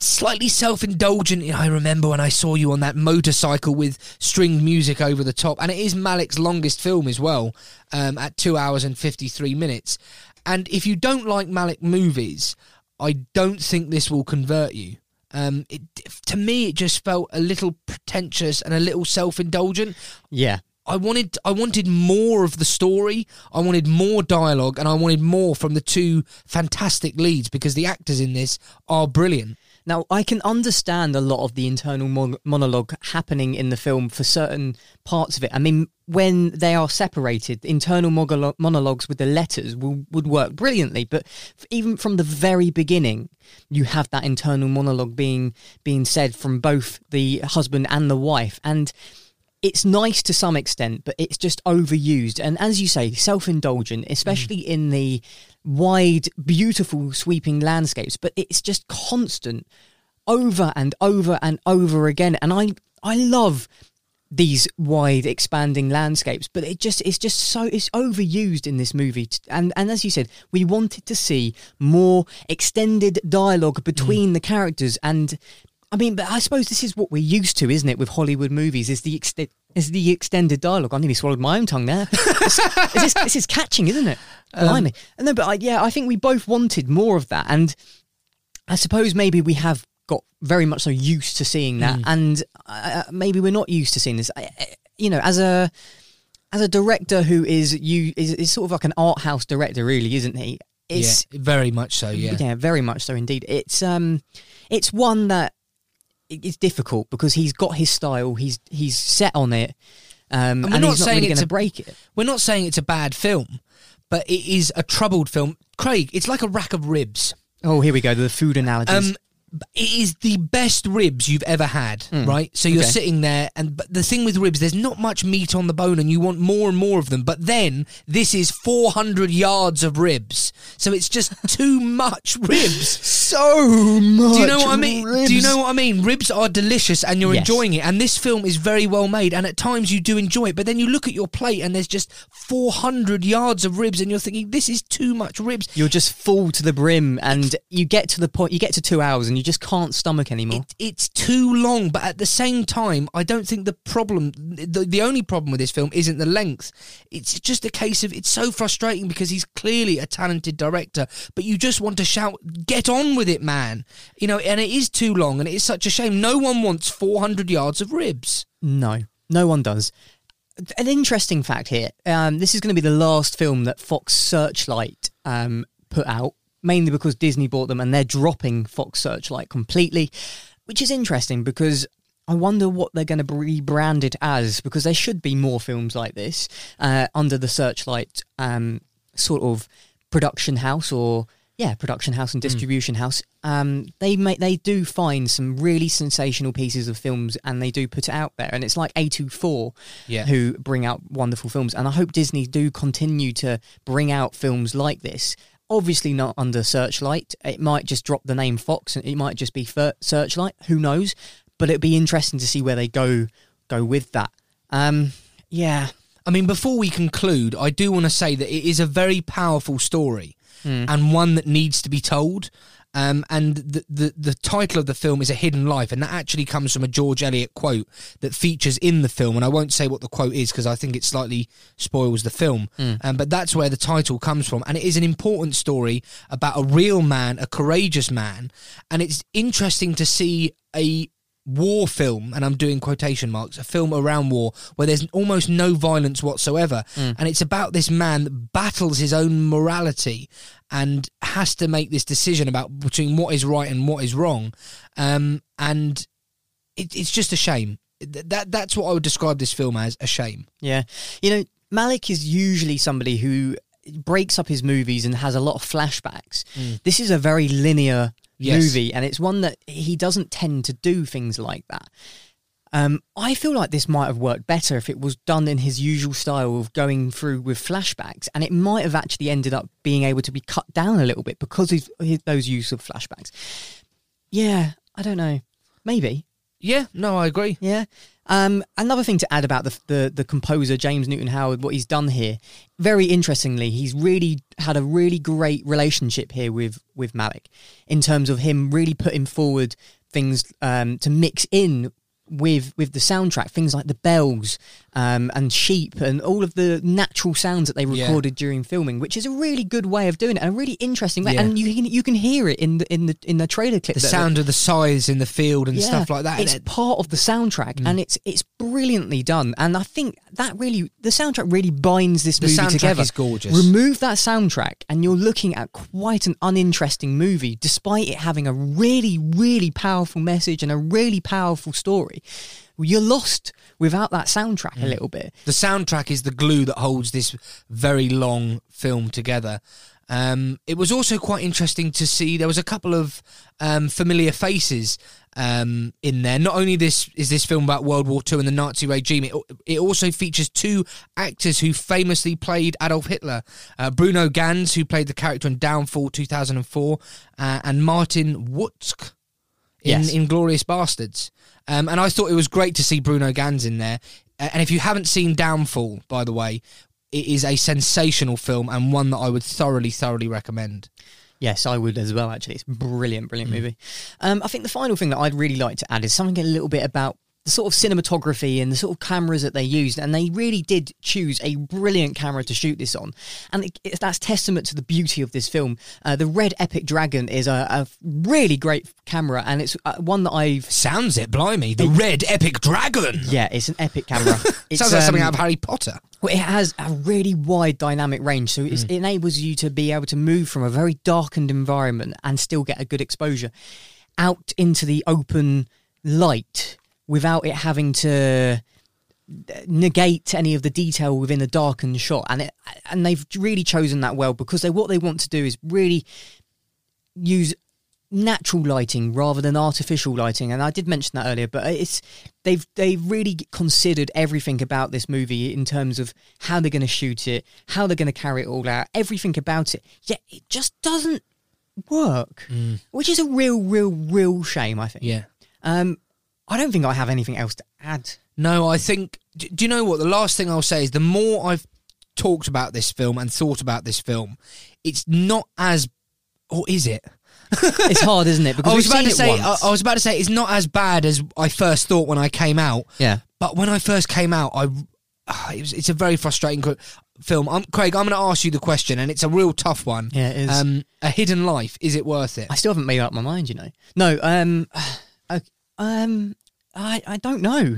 slightly self-indulgent. I remember when I saw you on that motorcycle with stringed music over the top, and it is Malick's longest film as well, um, at two hours and fifty-three minutes. And if you don't like Malick movies, I don't think this will convert you. Um, it, to me, it just felt a little pretentious and a little self-indulgent. Yeah. I wanted I wanted more of the story. I wanted more dialogue, and I wanted more from the two fantastic leads because the actors in this are brilliant. Now, I can understand a lot of the internal mon- monologue happening in the film for certain parts of it. I mean, when they are separated, internal monologues with the letters will, would work brilliantly. But even from the very beginning, you have that internal monologue being being said from both the husband and the wife, and it's nice to some extent, but it's just overused. And as you say, self indulgent, mm. especially in the wide, beautiful, sweeping landscapes, but it's just constant over and over and over again. And I, I love these wide expanding landscapes but it just it's just so it's overused in this movie and and as you said we wanted to see more extended dialogue mm. between the characters and I mean, but I suppose this is what we're used to, isn't it, with Hollywood movies? Is the extent is the extended dialogue? I nearly swallowed my own tongue there. this, is, this is catching, isn't it? Blimey. And no, but I, yeah, I think we both wanted more of that, and I suppose maybe we have got very much so used to seeing that, and uh, maybe we're not used to seeing this. I, I- you know, as a as a director who is you is, is sort of like an art house director, really, isn't he? It's yeah, very much so. Yeah, yeah, very much so indeed. It's um, it's one that it's difficult because he's got his style. He's he's set on it, um, And and, we're not he's not saying really it's going to a- break it. We're not saying it's a bad film, but it is a troubled film. Craig, it's like a rack of ribs. Oh, here we go. The food analogies. Um, it is the best ribs you've ever had, mm. right? So you're Okay. sitting there, and but the thing with ribs, there's not much meat on the bone, and you want more and more of them. But then this is 400 yards of ribs, so it's just too much ribs. so much. Do you know what I mean? Do you know what I mean? Ribs are delicious, and you're Yes. enjoying it. And this film is very well made, and at times you do enjoy it. But then you look at your plate, and there's just 400 yards of ribs, and you're thinking, this is too much ribs. You're just full to the brim, and you get to the point. You get to two hours, and you just can't stomach anymore. It, it's too long, but at the same time, I don't think the problem, the, the only problem with this film isn't the length. It's just a case of it's so frustrating because he's clearly a talented director, but you just want to shout, get on with it, man. You know, and it is too long, and it is such a shame. No one wants 400 yards of ribs. No, no one does. An interesting fact here. Um, this is going to be the last film that Fox Searchlight um, put out, mainly because Disney bought them and they're dropping Fox Searchlight completely, which is interesting because I wonder what they're going to rebrand it as because there should be more films like this uh, under the Searchlight um, sort of production house or yeah production house and distribution house. Um they make they do find some really sensational pieces of films and they do put it out there. And it's like a24 Yeah. who bring out wonderful films. And i hope disney do continue to bring out films like this Obviously not under Searchlight. It might just drop the name Fox, and it might just be Searchlight. Who knows? But it'd be interesting to see where they go go with that. Um, yeah, I mean, before we conclude, I do want to say that it is a very powerful story Hmm. and one that needs to be told. Um, and the, the the title of the film is A Hidden Life, and that actually comes from a George Eliot quote that features in the film. And I won't say what the quote is because I think it slightly spoils the film. Um, but that's where the title comes from, and it is an important story about a real man, a courageous man, and it's interesting to see a war film, and I'm doing quotation marks, a film around war where there's almost no violence whatsoever. And it's about this man that battles his own morality and has to make this decision about between what is right and what is wrong. Um, and it, it's just a shame. That That's what I would describe this film as a shame. Yeah. You know, Malick is usually somebody who breaks up his movies and has a lot of flashbacks. This is a very linear Yes. movie, and it's one that he doesn't tend to do things like that. Um, I feel like this might have worked better if it was done in his usual style of going through with flashbacks, and it might have actually ended up being able to be cut down a little bit because of his, those use of flashbacks. Yeah, I don't know. Maybe. Yeah, no, I agree. Yeah. Um, another thing to add about the, the the composer James Newton Howard, what he's done here, very interestingly, he's really had a really great relationship here with with Malick, in terms of him really putting forward things um, to mix in with with the soundtrack, things like the bells um, and sheep and all of the natural sounds that they Yeah. recorded during filming, which is a really good way of doing it, and a really interesting way. Yeah. And you can you can hear it in the in the in the trailer clip. The sound of the scythes in the field and yeah, stuff like that. It's it- part of the soundtrack, and it's it's brilliantly done. And I think that really the soundtrack really binds this The movie together. is gorgeous. Remove that soundtrack, and you're looking at quite an uninteresting movie, despite it having a really really powerful message and a really powerful story. You're lost without that soundtrack Mm. a little bit. the soundtrack is the glue that holds this very long film together. Um, it was also quite interesting to see there was a couple of um, familiar faces um, in there. Not only this is this film about World War II and the Nazi regime, it, it also features two actors who famously played Adolf Hitler: uh, Bruno Ganz, who played the character in Downfall 2004, uh, and Martin Wuttke in Yes. Inglourious Basterds. Um, and I thought it was great to see Bruno Ganz in there. And if you haven't seen Downfall, by the way, it is a sensational film and one that I would thoroughly, thoroughly recommend. Yes, I would as well. Actually, it's a brilliant, brilliant Mm. movie. Um, I think the final thing that I'd really like to add is something a little bit about the sort of cinematography and the sort of cameras that they used, and they really did choose a brilliant camera to shoot this on, and it, it's, that's testament to the beauty of this film. Uh, the Red Epic Dragon is a, a really great camera, and it's uh, one that I've Sounds it, blimey. The Red Epic Dragon. yeah, it's an epic camera. It's, Sounds like something um, out of Harry Potter. well, it has a really wide dynamic range, so it's, it enables you to be able to move from a very darkened environment and still get a good exposure out into the open light without it having to negate any of the detail within a darkened shot. And it, and they've really chosen that well because they what they want to do is really use natural lighting rather than artificial lighting and I did mention that earlier but it's they've they've really considered everything about this movie in terms of how they're going to shoot it how they're going to carry it all out everything about it yet it just doesn't work which is a real real real shame I think Yeah. um I don't think I have anything else to add No, I think. Do, do you know what? The last thing I'll say is the more I've talked about this film and thought about this film, it's not as. Or is it? it's hard isn't it because I was we've about seen to say. I. I was about to say it's not as bad as I first thought when I came out. yeah But when I first came out, I ah, it was, it's a very frustrating co- film. I'm, Craig, I'm going to ask you the question, and it's a real tough one. Yeah, it is. Um, a Hidden Life, is it worth it? I still haven't made up my mind, you know. No, um, uh, um, I I don't know.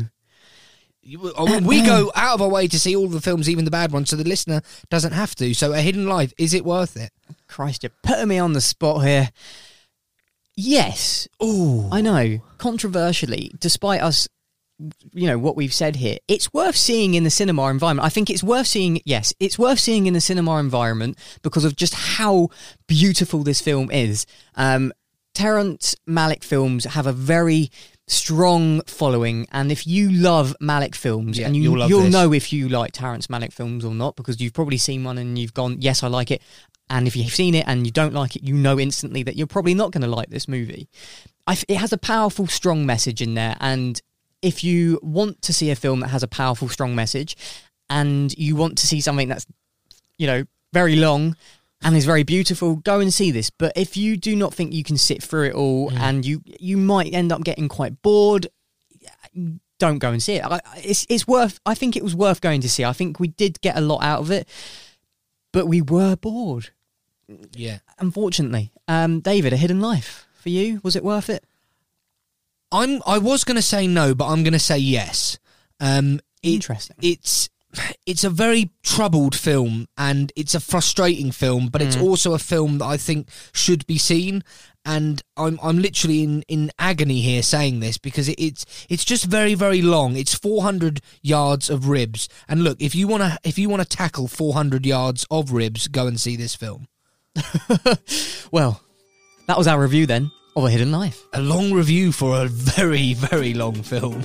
You- I mean, we go out of our way to see all the films, even the bad ones, so the listener doesn't have to. So, A Hidden Life, is it worth it? Christ, you're putting me on the spot here. Yes, Oh, I know. Controversially, despite us, you know, what we've said here, it's worth seeing in the cinema environment. I think it's worth seeing, yes, it's worth seeing in the cinema environment because of just how beautiful this film is. Um, Terrence Malick films have a very strong following, and if you love Malick films, Yeah, and you, you'll you'll know if you like Terrence Malick films or not, because you've probably seen one and you've gone, yes, I like it. And if you've seen it and you don't like it, you know instantly that you're probably not going to like this movie. I f it has a powerful, strong message in there, and if you want to see a film that has a powerful, strong message, and you want to see something that's, you know, very long and is very beautiful, go and see this. But if you do not think you can sit through it all, and you you might end up getting quite bored, don't go and see it. I, it's it's worth. I think it was worth going to see. I think we did get a lot out of it, but we were bored. Yeah. Unfortunately, um, David, a hidden life for you. Was it worth it? I'm. I was going to say no, but I'm going to say yes. Um, it- Interesting. It's it's a very troubled film, and it's a frustrating film, but it's Mm. also a film that I think should be seen. And I'm I'm literally in, in agony here saying this because it, it's it's just very very long. It's 400 yards of ribs. And look, if you want to if you want to tackle 400 yards of ribs, go and see this film. Well, that was our review then of a hidden life. A long review for a very very long film.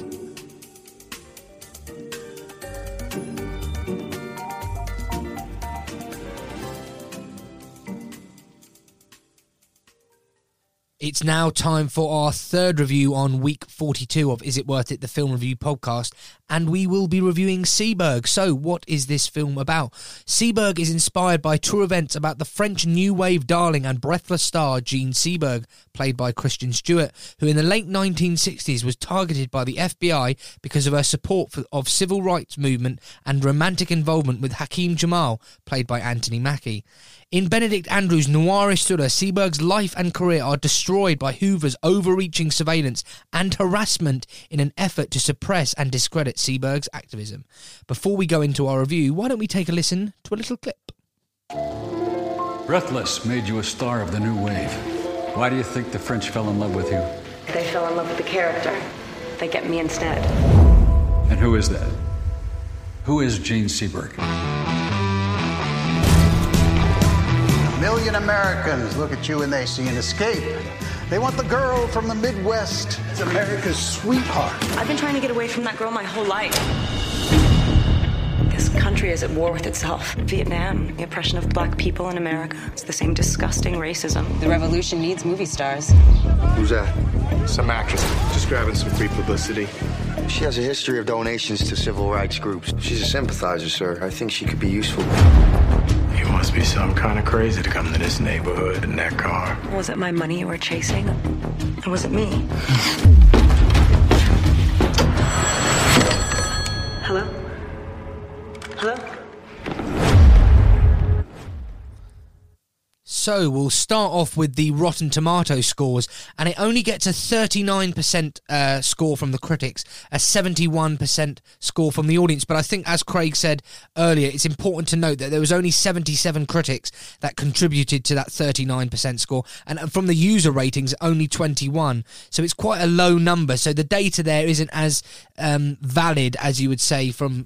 It's now time for our third review on week 42 of Is It Worth It, the film review podcast, and we will be reviewing Seberg. So, what is this film about? Seberg is inspired by true events about the French new wave darling and breathless star Jean Seberg, played by Kristen Stewart, who in the late 1960s was targeted by the FBI because of her support for, of civil rights movement and romantic involvement with Hakim Jamal, played by Anthony Mackie. In Benedict Andrews' noirish thriller, Seberg's life and career are destroyed by Hoover's overreaching surveillance and harassment in an effort to suppress and discredit Seberg's activism. Before we go into our review, why don't we take a listen to a little clip? Breathless made you a star of the new wave. Why do you think the French fell in love with you? They fell in love with the character. They get me instead. And who is that? Who is Jean Seberg? A million Americans look at you and they see an escape. They want the girl from the Midwest. It's America's sweetheart. I've been trying to get away from that girl my whole life. This country is at war with itself. Vietnam, the oppression of black people in America. It's the same disgusting racism. The revolution needs movie stars. Who's that? Some actress. Just grabbing some free publicity. She has a history of donations to civil rights groups. She's a sympathizer, sir. I think she could be useful. You must be some kind of crazy to come to this neighborhood in that car. Was it my money you were chasing? Or was it me? Hello? Hello? So we'll start off with the Rotten Tomato scores, and it only gets a 39% uh, score from the critics, a 71% score from the audience. But I think, as Craig said earlier, it's important to note that there was only 77 critics that contributed to that 39% score, and from the user ratings, only 21. So it's quite a low number. So the data there isn't as um, valid as you would say from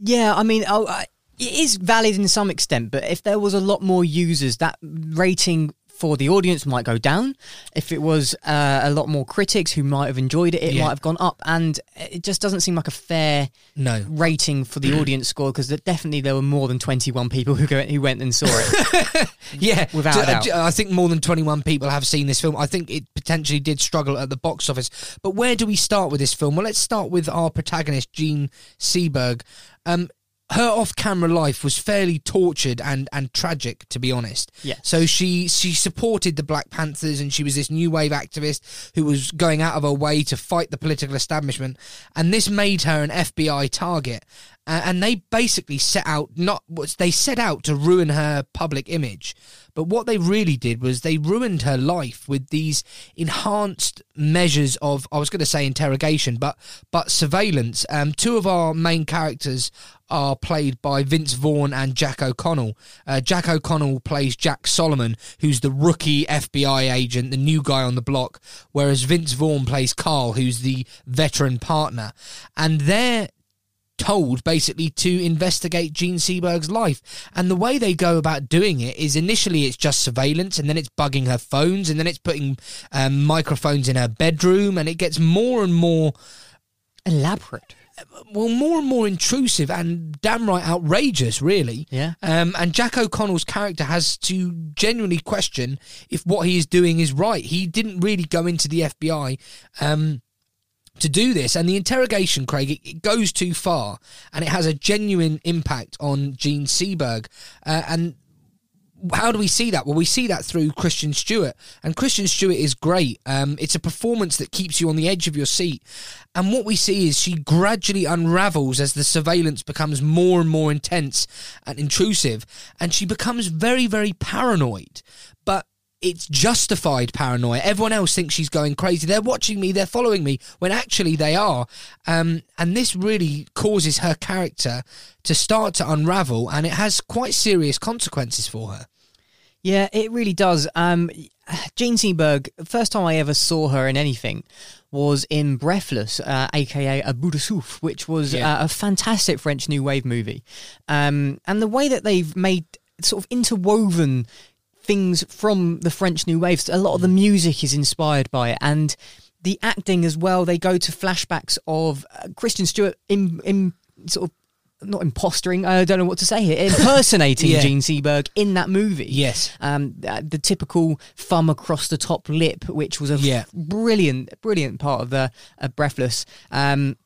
Yeah, I mean, oh, I, it is valid in some extent, but if there was a lot more users, that rating for the audience might go down. If it was uh, a lot more critics who might have enjoyed it, it Yeah. might have gone up. And it just doesn't seem like a fair no rating for the audience score because definitely there were more than 21 people who, go, who went and saw it. Yeah, Without d- a doubt. I think more than 21 people have seen this film. I think it potentially did struggle at the box office. But where do we start with this film? Well, let's start with our protagonist, Jean Seberg. Um, her off-camera life was fairly tortured and, and tragic, to be honest. Yes. So she she supported the Black Panthers, and she was this new wave activist who was going out of her way to fight the political establishment, and this made her an FBI target. Uh, and they basically set out not they set out to ruin her public image. But what they really did was they ruined her life with these enhanced measures of I was going to say interrogation, but but surveillance. Um, two of our main characters are played by Vince Vaughn and Jack O'Connell. Uh, Jack O'Connell plays Jack Solomon, who's the rookie FBI agent, the new guy on the block, whereas Vince Vaughn plays Carl, who's the veteran partner. And they're told basically to investigate Jean Seberg's life. And the way they go about doing it is initially it's just surveillance, and then it's bugging her phones, and then it's putting um, microphones in her bedroom, and it gets more and more elaborate. Well, more and more intrusive and damn right outrageous, really. Yeah. Um, and Jack O'Connell's character has to genuinely question if what he is doing is right. He didn't really go into the FBI. Um, to do this. And the interrogation, Craig, it, it, goes too far and it has a genuine impact on Jean Seberg. Uh, and how do we see that? Well, we see that through Kristen Stewart, and Kristen Stewart is great. Um, it's a performance that keeps you on the edge of your seat, and what we see is she gradually unravels as the surveillance becomes more and more intense and intrusive, and she becomes very, very paranoid. It's justified paranoia. Everyone else thinks she's going crazy. They're watching me, they're following me, when actually they are. Um, and this really causes her character to start to unravel, and it has quite serious consequences for her. Yeah, it really does. Um, Jean Seberg, first time I ever saw her in anything was in Breathless, uh, aka A Bout de Souffle, which was yeah. uh, a fantastic French New Wave movie. Um, and the way that they've made sort of interwoven things from the French New Wave. A lot of the music is inspired by it, and the acting as well. They go to flashbacks of uh, Kristen Stewart in, in sort of not impostering, I don't know what to say here, impersonating yeah. Jean Seberg in that movie. Yes. Um, the typical thumb across the top lip, which was a yeah. brilliant, brilliant part of the uh, Breathless. Um,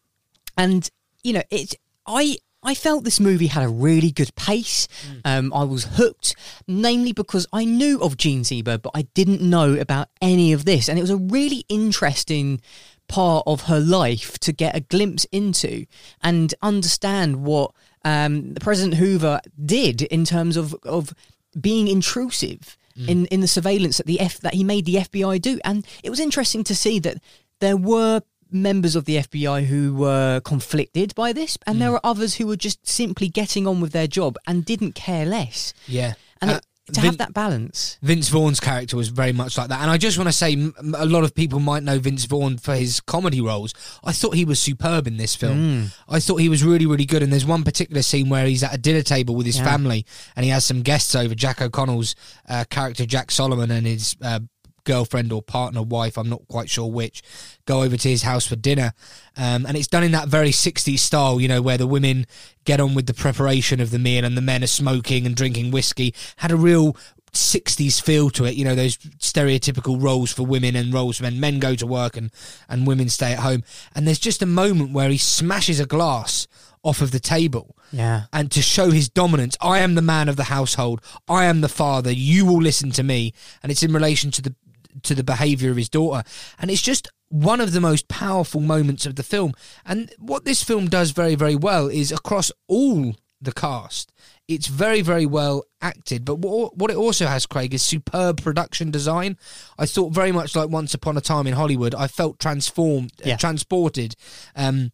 and, you know, it's, I, I felt this movie had a really good pace. Mm. Um, I was hooked, namely because I knew of Jean Seberg, but I didn't know about any of this. And it was a really interesting part of her life to get a glimpse into and understand what um, President Hoover did in terms of, of being intrusive. Mm. In, in the surveillance that the F that he made the FBI do, and it was interesting to see that there were members of the FBI who were conflicted by this, and mm. there were others who were just simply getting on with their job and didn't care less. Yeah. And uh, it, to Vin- have that balance. Vince Vaughn's character was very much like that. And I just want to say, a lot of people might know Vince Vaughn for his comedy roles. I thought he was superb in this film. Mm. I thought he was really, really good. And there's one particular scene where he's at a dinner table with his yeah. family and he has some guests over. Jack O'Connell's uh, character, Jack Solomon, and his uh, girlfriend or partner, wife, I'm not quite sure which, go over to his house for dinner. Um, and it's done in that very 60s style, you know, where the women get on with the preparation of the meal and the men are smoking and drinking whiskey. Had a real 60s feel to it, you know, those stereotypical roles for women and roles for men. Men go to work and, and women stay at home. And there's just a moment where he smashes a glass off of the table. Yeah. And to show his dominance, I am the man of the household. I am the father. You will listen to me. And it's in relation to the to the behavior of his daughter. And it's just one of the most powerful moments of the film. And what this film does very, very well is across all the cast, it's very, very well acted. But what, what it also has, Craig, is superb production design. I thought very much like Once Upon a Time in Hollywood. I felt transformed, uh, yeah. uh, transported. Um,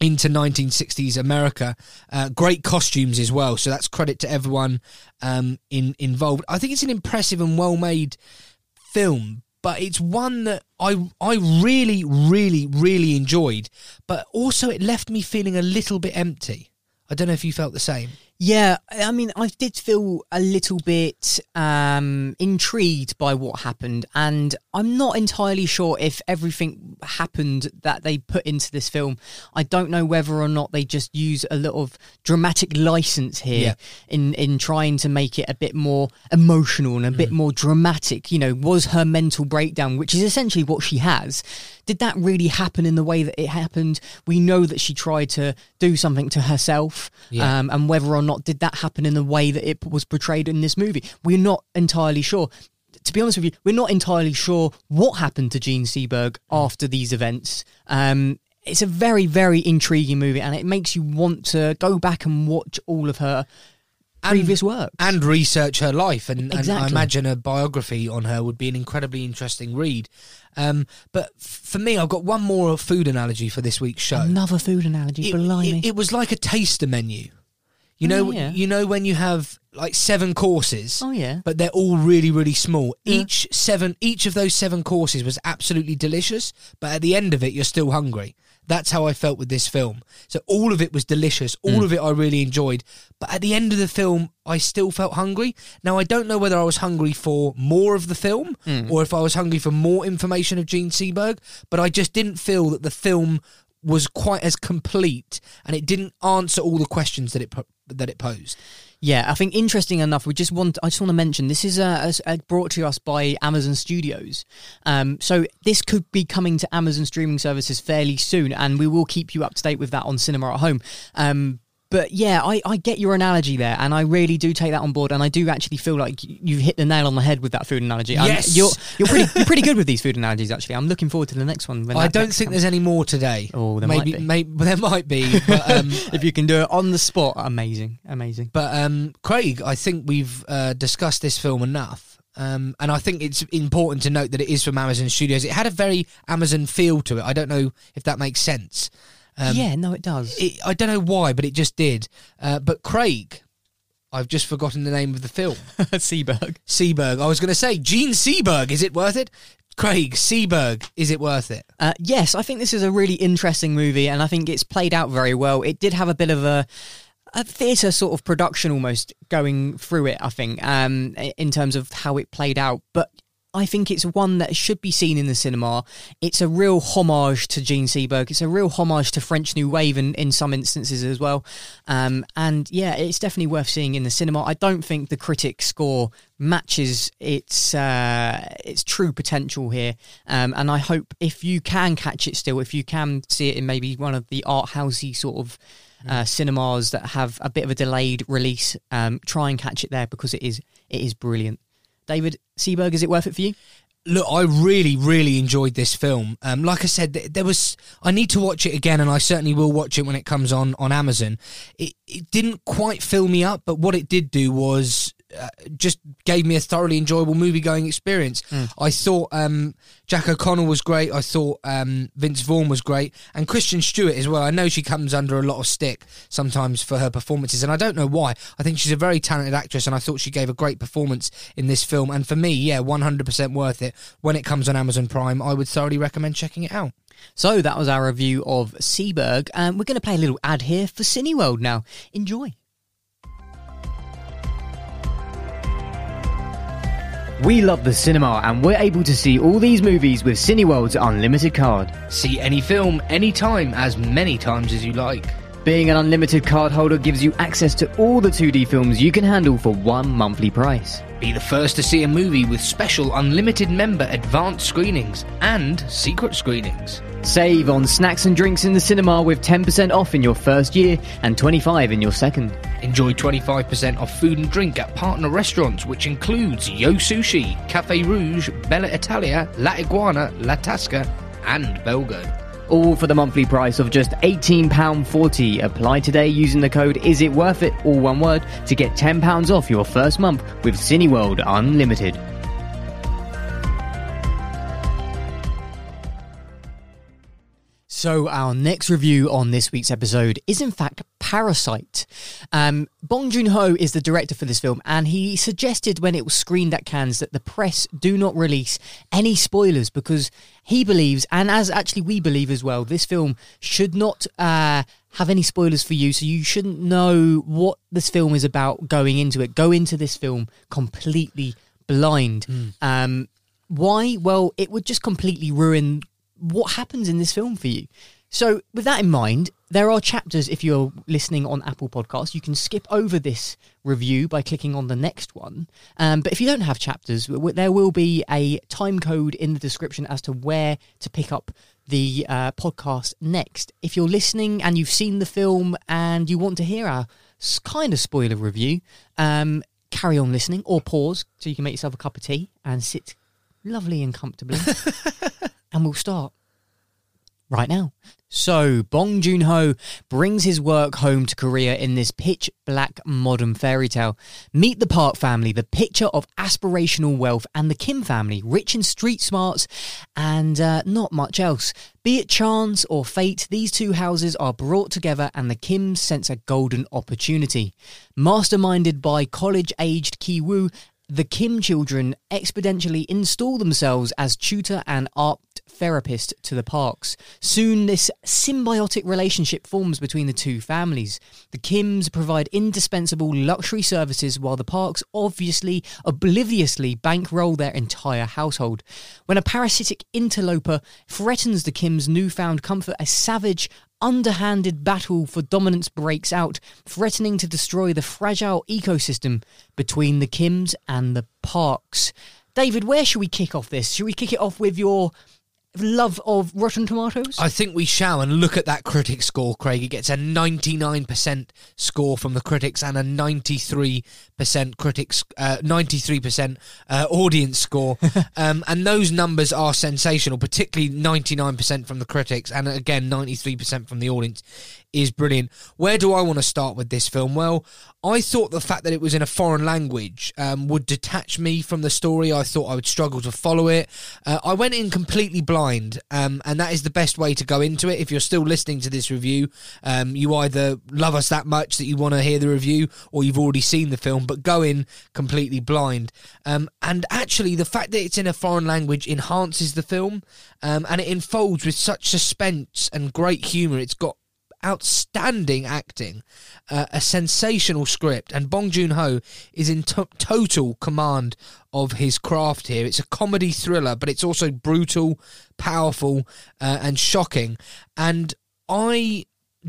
into 1960s America. Uh, great costumes as well. So that's credit to everyone um, in involved. I think it's an impressive and well made film, but it's one that I I really really really enjoyed, but also it left me feeling a little bit empty. I don't know if you felt the same. Yeah, I mean, I did feel a little bit um, intrigued by what happened, and I'm not entirely sure if everything happened that they put into this film. I don't know whether or not they just use a lot of dramatic license here yeah. in in trying to make it a bit more emotional and a mm. bit more dramatic. You know, was her mental breakdown, which is essentially what she has, did that really happen in the way that it happened? We know that she tried to do something to herself, yeah. um, and whether or not did that happen in the way that it was portrayed in this movie, we're not entirely sure. To be honest with you, we're not entirely sure what happened to Jean Seberg after these events. Um, it's a very, very intriguing movie, and it makes you want to go back and watch all of her previous work and research her life. And, exactly. and, I imagine a biography on her would be an incredibly interesting read. Um, but for me, I've got one more food analogy for this week's show. Another food analogy, it, blimey. It, it was like a taster menu. You know, oh, yeah. you know when you have like seven courses. Oh yeah. But they're all really, really small. Yeah. Each seven, each of those seven courses was absolutely delicious. But at the end of it, you're still hungry. That's how I felt with this film. So all of it was delicious. All Mm. of it I really enjoyed. But at the end of the film, I still felt hungry. Now I don't know whether I was hungry for more of the film Mm. or if I was hungry for more information of Jean Seberg. But I just didn't feel that the film was quite as complete, and it didn't answer all the questions that it that it posed. Yeah, I think interesting enough. We just want. I just want to mention this is uh, brought to us by Amazon Studios. Um, so this could be coming to Amazon streaming services fairly soon, and we will keep you up to date with that on Cinema at Home. Um, but yeah, I, I get your analogy there, and I really do take that on board, and I do actually feel like you've hit the nail on the head with that food analogy. I'm- Yes! you're you're pretty you're pretty good with these food analogies. Actually, I'm looking forward to the next one. When I don't think comes. there's any more today. Oh, there maybe, might be. Maybe, there might be. But, um, if you can do it on the spot, amazing, amazing. But um, Craig, I think we've uh, discussed this film enough. Um, and I think it's important to note that it is from Amazon Studios. It had a very Amazon feel to it. I don't know if that makes sense. Um, yeah, no, it does. It, I don't know why, but it just did. Uh, but Craig, I've just forgotten the name of the film. Seberg. Seberg. I was going to say Jean Seberg. Is it worth it? Craig Seberg. Is it worth it? Uh, yes, I think this is a really interesting movie, and I think it's played out very well. It did have a bit of a a theatre sort of production almost going through it. I think um, in terms of how it played out, but. I think it's one that should be seen in the cinema. It's a real homage to Jean Seberg. It's a real homage to French New Wave in, in some instances as well. Um, and yeah, it's definitely worth seeing in the cinema. I don't think the critic score matches its uh, its true potential here. Um, and I hope if you can catch it still, if you can see it in maybe one of the art housey sort of uh, cinemas that have a bit of a delayed release, um, try and catch it there because it is it is brilliant. David Seberg, is it worth it for you? Look, I really, really enjoyed this film. Um, like I said, there was. I need to watch it again, and I certainly will watch it when it comes on on Amazon. It it didn't quite fill me up, but what it did do was uh, just gave me a thoroughly enjoyable movie going experience. I thought um, Jack O'Connell was great. I thought um, Vince Vaughn was great, and Kristen Stewart as well. I know she comes under a lot of stick sometimes for her performances, and I don't know why. I think she's a very talented actress, and I thought she gave a great performance in this film. And for me, yeah, one hundred percent worth it. When it comes on Amazon Prime, I would thoroughly recommend checking it out. So that was our review of Seberg. Um, we're going to play a little ad here for Cineworld now. Enjoy. We love the cinema and we're able to see all these movies with Cineworld's unlimited card. See any film, anytime, as many times as you like. Being an unlimited card holder gives you access to all the 2D films you can handle for one monthly price. Be the first to see a movie with special unlimited member advanced screenings and secret screenings. Save on snacks and drinks in the cinema with 10% off in your first year and 25 in your second. Enjoy 25% off food and drink at partner restaurants, which includes Yo Sushi, Cafe Rouge, Bella Italia, La Iguana, La Tasca, and Belgo. All for the monthly price of just £18.40. Apply today using the code Is It Worth It, all one word, to get £10 off your first month with Cineworld Unlimited. So, our next review on this week's episode is in fact Parasite. Um, Bong Joon Ho is the director for this film, and he suggested when it was screened at Cannes that the press do not release any spoilers because he believes, and as actually we believe as well, this film should not uh, have any spoilers for you, so you shouldn't know what this film is about going into it. Go into this film completely blind. Um, why? Well, it would just completely ruin what happens in this film for you. So, with that in mind, there are chapters. If you're listening on Apple Podcasts, you can skip over this review by clicking on the next one. Um, but if you don't have chapters, there will be a time code in the description as to where to pick up the uh, podcast next. If you're listening and you've seen the film and you want to hear our kind of spoiler review, um, carry on listening or pause so you can make yourself a cup of tea and sit lovely and comfortably. and we'll start right now. So, Bong Joon Ho brings his work home to Korea in this pitch black modern fairy tale. Meet the Park family, the picture of aspirational wealth, and the Kim family, rich in street smarts and uh, not much else. Be it chance or fate, these two houses are brought together and the Kims sense a golden opportunity. Masterminded by college aged Ki Woo, the Kim children exponentially install themselves as tutor and art therapist to the parks. Soon, this symbiotic relationship forms between the two families. The Kims provide indispensable luxury services while the parks obviously, obliviously bankroll their entire household. When a parasitic interloper threatens the Kims' newfound comfort, a savage, underhanded battle for dominance breaks out, threatening to destroy the fragile ecosystem between the Kims and the parks. David, where should we kick off this? Should we kick it off with your love of Rotten Tomatoes? I think we shall. And look at that critic score, Craig. It gets a 99% score from the critics and a 93% critics, uh, 93% uh, audience score. um, and those numbers are sensational, particularly 99% from the critics and again 93% from the audience is brilliant. Where do I want to start with this film? Well, I thought the fact that it was in a foreign language um, would detach me from the story. I thought I would struggle to follow it. Uh, I went in completely blind, um, and that is the best way to go into it. If you're still listening to this review, um, you either love us that much that you want to hear the review, or you've already seen the film, but go in completely blind. Um, and actually, the fact that it's in a foreign language enhances the film, um, and it unfolds with such suspense and great humour. It's got outstanding acting, uh, a sensational script, and Bong Joon Ho is in to- total command of his craft here. It's a comedy thriller, but it's also brutal, powerful, uh, and shocking. And I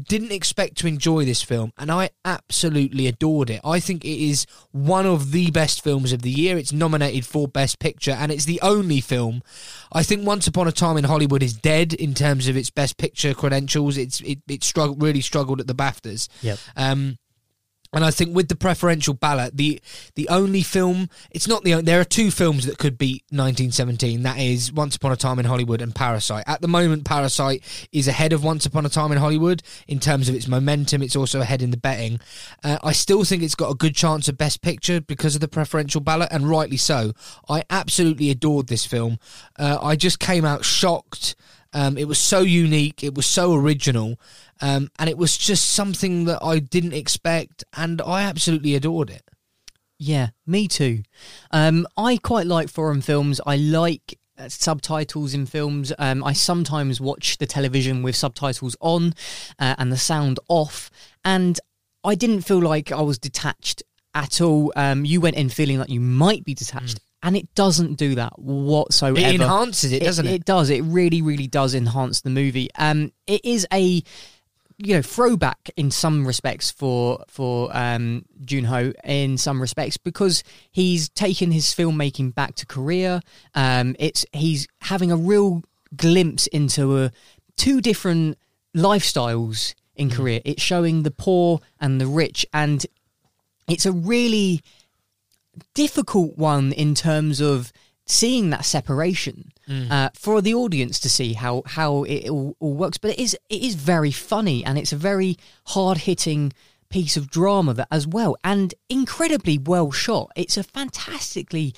didn't expect to enjoy this film, and I absolutely adored it. I think it is one of the best films of the year. It's nominated for Best Picture, and it's the only film. I think Once Upon a Time in Hollywood is dead in terms of its Best Picture credentials. It's it it struggled really struggled at the BAFTAs. Yep. Um, and I think with the preferential ballot, the the only film it's not the there are two films that could beat 1917. That is Once Upon a Time in Hollywood and Parasite. At the moment, Parasite is ahead of Once Upon a Time in Hollywood in terms of its momentum. It's also ahead in the betting. Uh, I still think it's got a good chance of Best Picture because of the preferential ballot, and rightly so. I absolutely adored this film. Uh, I just came out shocked. Um, it was so unique. It was so original. Um, and it was just something that I didn't expect, and I absolutely adored it. Yeah, me too. Um, I quite like foreign films. I like uh, subtitles in films. Um, I sometimes watch the television with subtitles on uh, and the sound off, and I didn't feel like I was detached at all. Um, you went in feeling like you might be detached. And it doesn't do that whatsoever. It enhances it, doesn't it? It does. It really, really does enhance the movie. Um, it is a you know throwback in some respects for for um, Joon Ho in some respects because he's taken his filmmaking back to Korea. Um, it's he's having a real glimpse into a, two different lifestyles in Korea. It's showing the poor and the rich, and it's a really difficult one in terms of seeing that separation Mm. uh, for the audience to see how how it all, all works. But it is it is very funny and it's a very hard hitting piece of drama that as well and incredibly well shot. It's a fantastically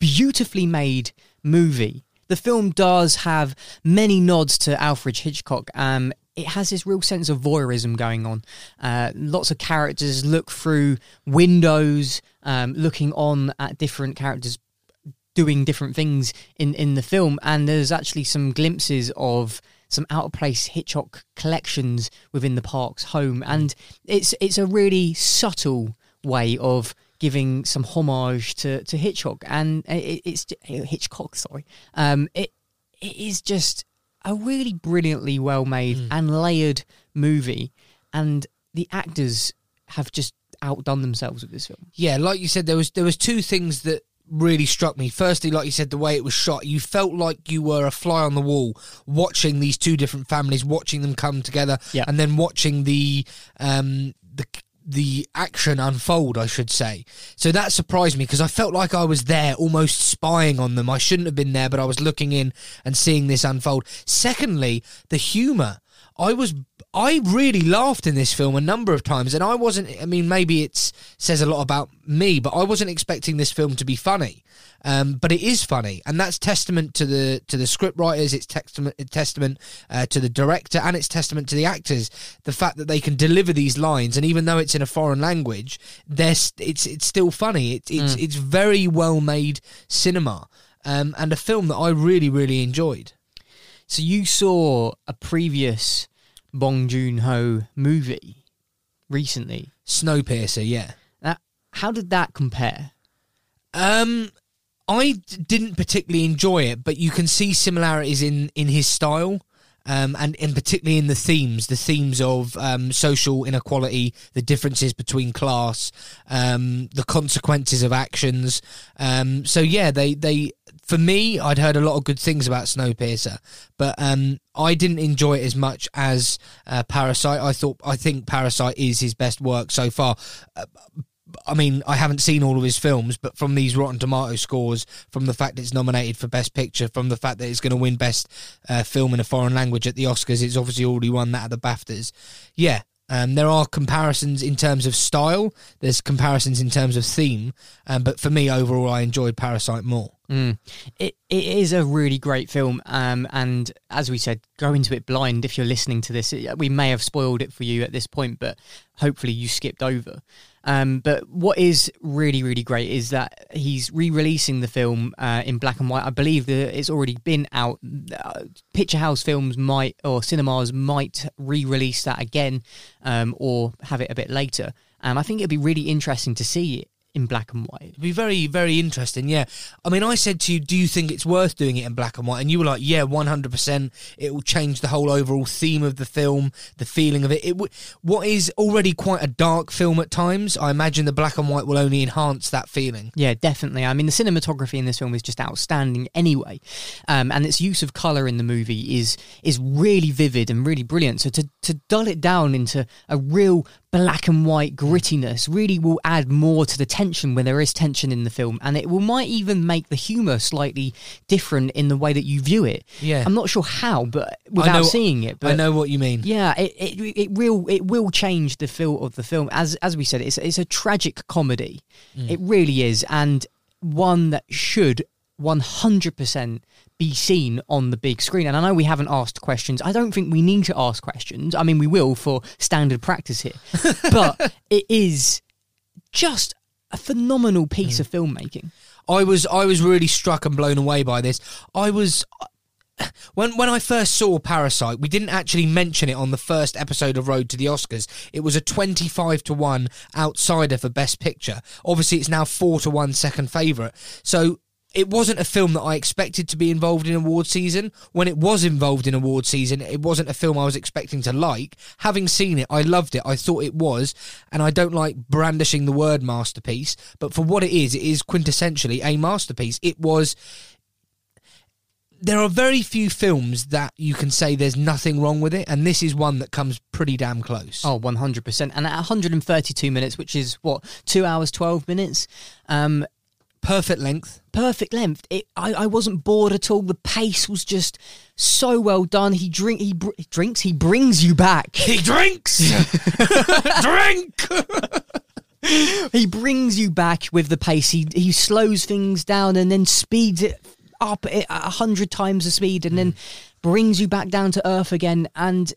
beautifully made movie. The film does have many nods to Alfred Hitchcock. Um, it has this real sense of voyeurism going on. Uh, lots of characters look through windows, um, looking on at different characters doing different things in in the film. And there's actually some glimpses of some out of place Hitchcock collections within the park's home. And it's it's a really subtle way of giving some homage to to Hitchcock. And it, it's Hitchcock sorry. Um it it is just a really brilliantly well made and layered movie. And the actors have just outdone themselves with this film Yeah, like you said, there was there was two things that really struck me. Firstly, like you said, the way it was shot, you felt like you were a fly on the wall watching these two different families, watching them come together, Yeah. and then watching the um the the action unfold, I should say. So that surprised me because I felt like I was there, almost spying on them. I shouldn't have been there, but I was looking in and seeing this unfold. Secondly, the humour. I was I really laughed in this film a number of times and I wasn't I mean maybe it says a lot about me but I wasn't expecting this film to be funny. Um, but it is funny and that's testament to the to the script writers it's testament testament uh, to the director and it's testament to the actors. The fact that they can deliver these lines and even though it's in a foreign language there's it's it's still funny. It, it's Mm. it's very well made cinema. Um, and a film that I really really enjoyed So you saw a previous Bong Joon Ho movie recently, Snowpiercer. Yeah. That, how did that compare? Um, I d- didn't particularly enjoy it, but you can see similarities in in his style. Um, and, and particularly in the themes, the themes of um, social inequality, the differences between class, um, the consequences of actions. Um, so yeah, they they for me, I'd heard a lot of good things about Snowpiercer, but um, I didn't enjoy it as much as uh, Parasite. I thought I think Parasite is his best work so far. Uh, I mean, I haven't seen all of his films, but from these Rotten Tomato scores, from the fact it's nominated for Best Picture, from the fact that it's going to win Best uh, Film in a Foreign Language at the Oscars, it's obviously already won that at the BAFTAs. Yeah, um, there are comparisons in terms of style. There's comparisons in terms of theme, um, but for me, overall, I enjoyed Parasite more. Mm. It it is a really great film, um, and as we said, go into it blind. If you're listening to this, we may have spoiled it for you at this point, but hopefully you skipped over. Um, but what is really really great is that he's re-releasing the film uh, in black and white. I believe that it's already been out. Uh, Picture House Films might or cinemas might re-release that again, um, or have it a bit later. And I think it'd be really interesting to see it in black and white. It'd be very, very interesting. Yeah. I mean, I said to you, do you think it's worth doing it in black and white? And you were like, yeah, 100%. It will change the whole overall theme of the film, the feeling of it. It w- What is already quite a dark film at times, I imagine the black and white will only enhance that feeling. Yeah, definitely. I mean, the cinematography in this film is just outstanding anyway. Um, and its use of colour in the movie is is really vivid and really brilliant. So to, to dull it down into a real black and white grittiness really will add more to the tension when there is tension in the film and it will might even make the humor slightly different in the way that you view it Yeah. i'm not sure how but without know, seeing it but I know what you mean. yeah it, it it will it will change the feel of the film as as we said it's it's a tragic comedy Mm. it really is and one that should 100% be seen on the big screen. And I know we haven't asked questions. I don't think we need to ask questions. I mean, we will for standard practice here. but it is just a phenomenal piece of filmmaking. I was I was really struck and blown away by this. I was when when I first saw Parasite, we didn't actually mention it on the first episode of Road to the Oscars. It was a twenty-five to one outsider for Best Picture. Obviously, it's now four to one second favorite. So it wasn't a film that I expected to be involved in award season. When it was involved in award season, it wasn't a film I was expecting to like. Having seen it, I loved it. I thought it was, and I don't like brandishing the word masterpiece, but for what it is, it is quintessentially a masterpiece. It was there are very few films that you can say there's nothing wrong with it, and this is one that comes pretty damn close. Oh, 100%. And at 132 minutes, which is what, two hours, 12 minutes? Um, perfect length. Perfect length. It, I, I wasn't bored at all. The pace was just so well done. He drink. He, br- drinks. He brings you back. He drinks. Drink. he brings you back with the pace. He he slows things down and then speeds it up at a hundred times the speed, and then brings you back down to earth again. And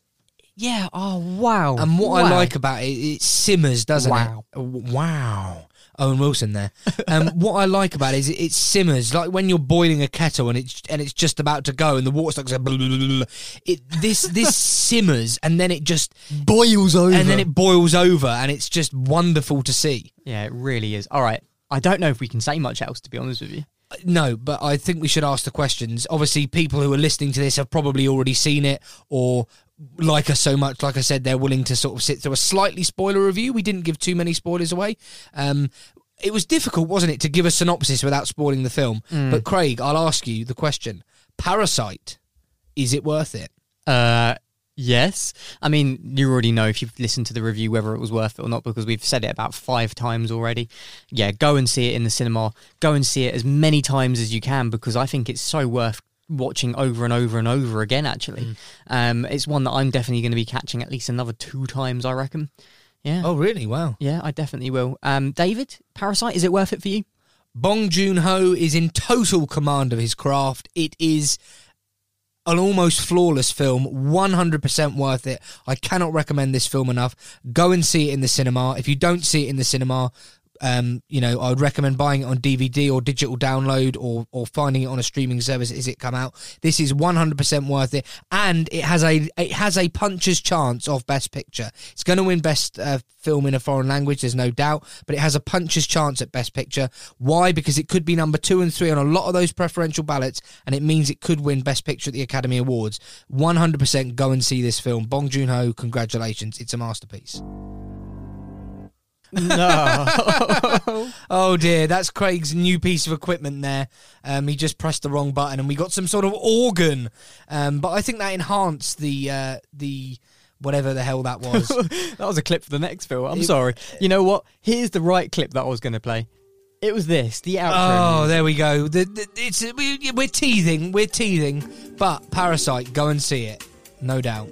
yeah, oh wow! And what I like about it, it simmers, doesn't Wow. it? Wow. Owen Wilson there. Um, what I like about it is it, it simmers like when you're boiling a kettle and it's and it's just about to go and the water starts. Blah, blah, blah, blah. It this this simmers and then it just boils over and then it boils over and it's just wonderful to see. Yeah, it really is. All right. I don't know if we can say much else, to be honest with you. No, but I think we should ask the questions. Obviously, people who are listening to this have probably already seen it or like us so much. Like I said, they're willing to sort of sit through a slightly spoiler review. We didn't give too many spoilers away. Um, it was difficult, wasn't it, to give a synopsis without spoiling the film? Mm. But Craig, I'll ask you the question: Parasite, is it worth it? Uh, yes. I mean, you already know if you've listened to the review whether it was worth it or not because we've said it about five times already. Yeah, go and see it in the cinema. Go and see it as many times as you can because I think it's so worth watching over and over and over again actually um it's one that i'm definitely going to be catching at least another two times i reckon yeah oh really wow yeah i definitely will um david parasite is it worth it for you Bong Joon Ho is in total command of his craft. It is an almost flawless film, 100% worth it. I cannot recommend this film enough. Go and see it in the cinema. If you don't see it in the cinema, Um, you know, I would recommend buying it on DVD or digital download or or finding it on a streaming service as it come out. This is 100% worth it, and it has a it has a puncher's chance of Best Picture. It's going to win Best uh, Film in a foreign language, there's no doubt, but it has a puncher's chance at Best Picture. Why? Because it could be number two and three on a lot of those preferential ballots, and it means it could win Best Picture at the Academy Awards. 100% go and see this film. Bong Joon Ho, congratulations, it's a masterpiece. No. oh dear, that's Craig's new piece of equipment there. Um, he just pressed the wrong button, and we got some sort of organ. Um, but I think that enhanced the uh, the whatever the hell that was. that was a clip for the next film. I'm sorry. You know what? Here's the right clip that I was going to play. It was this, the outro. Oh, there we go. The, the, it's we, we're teething, we're teething. But Parasite, go and see it, no doubt.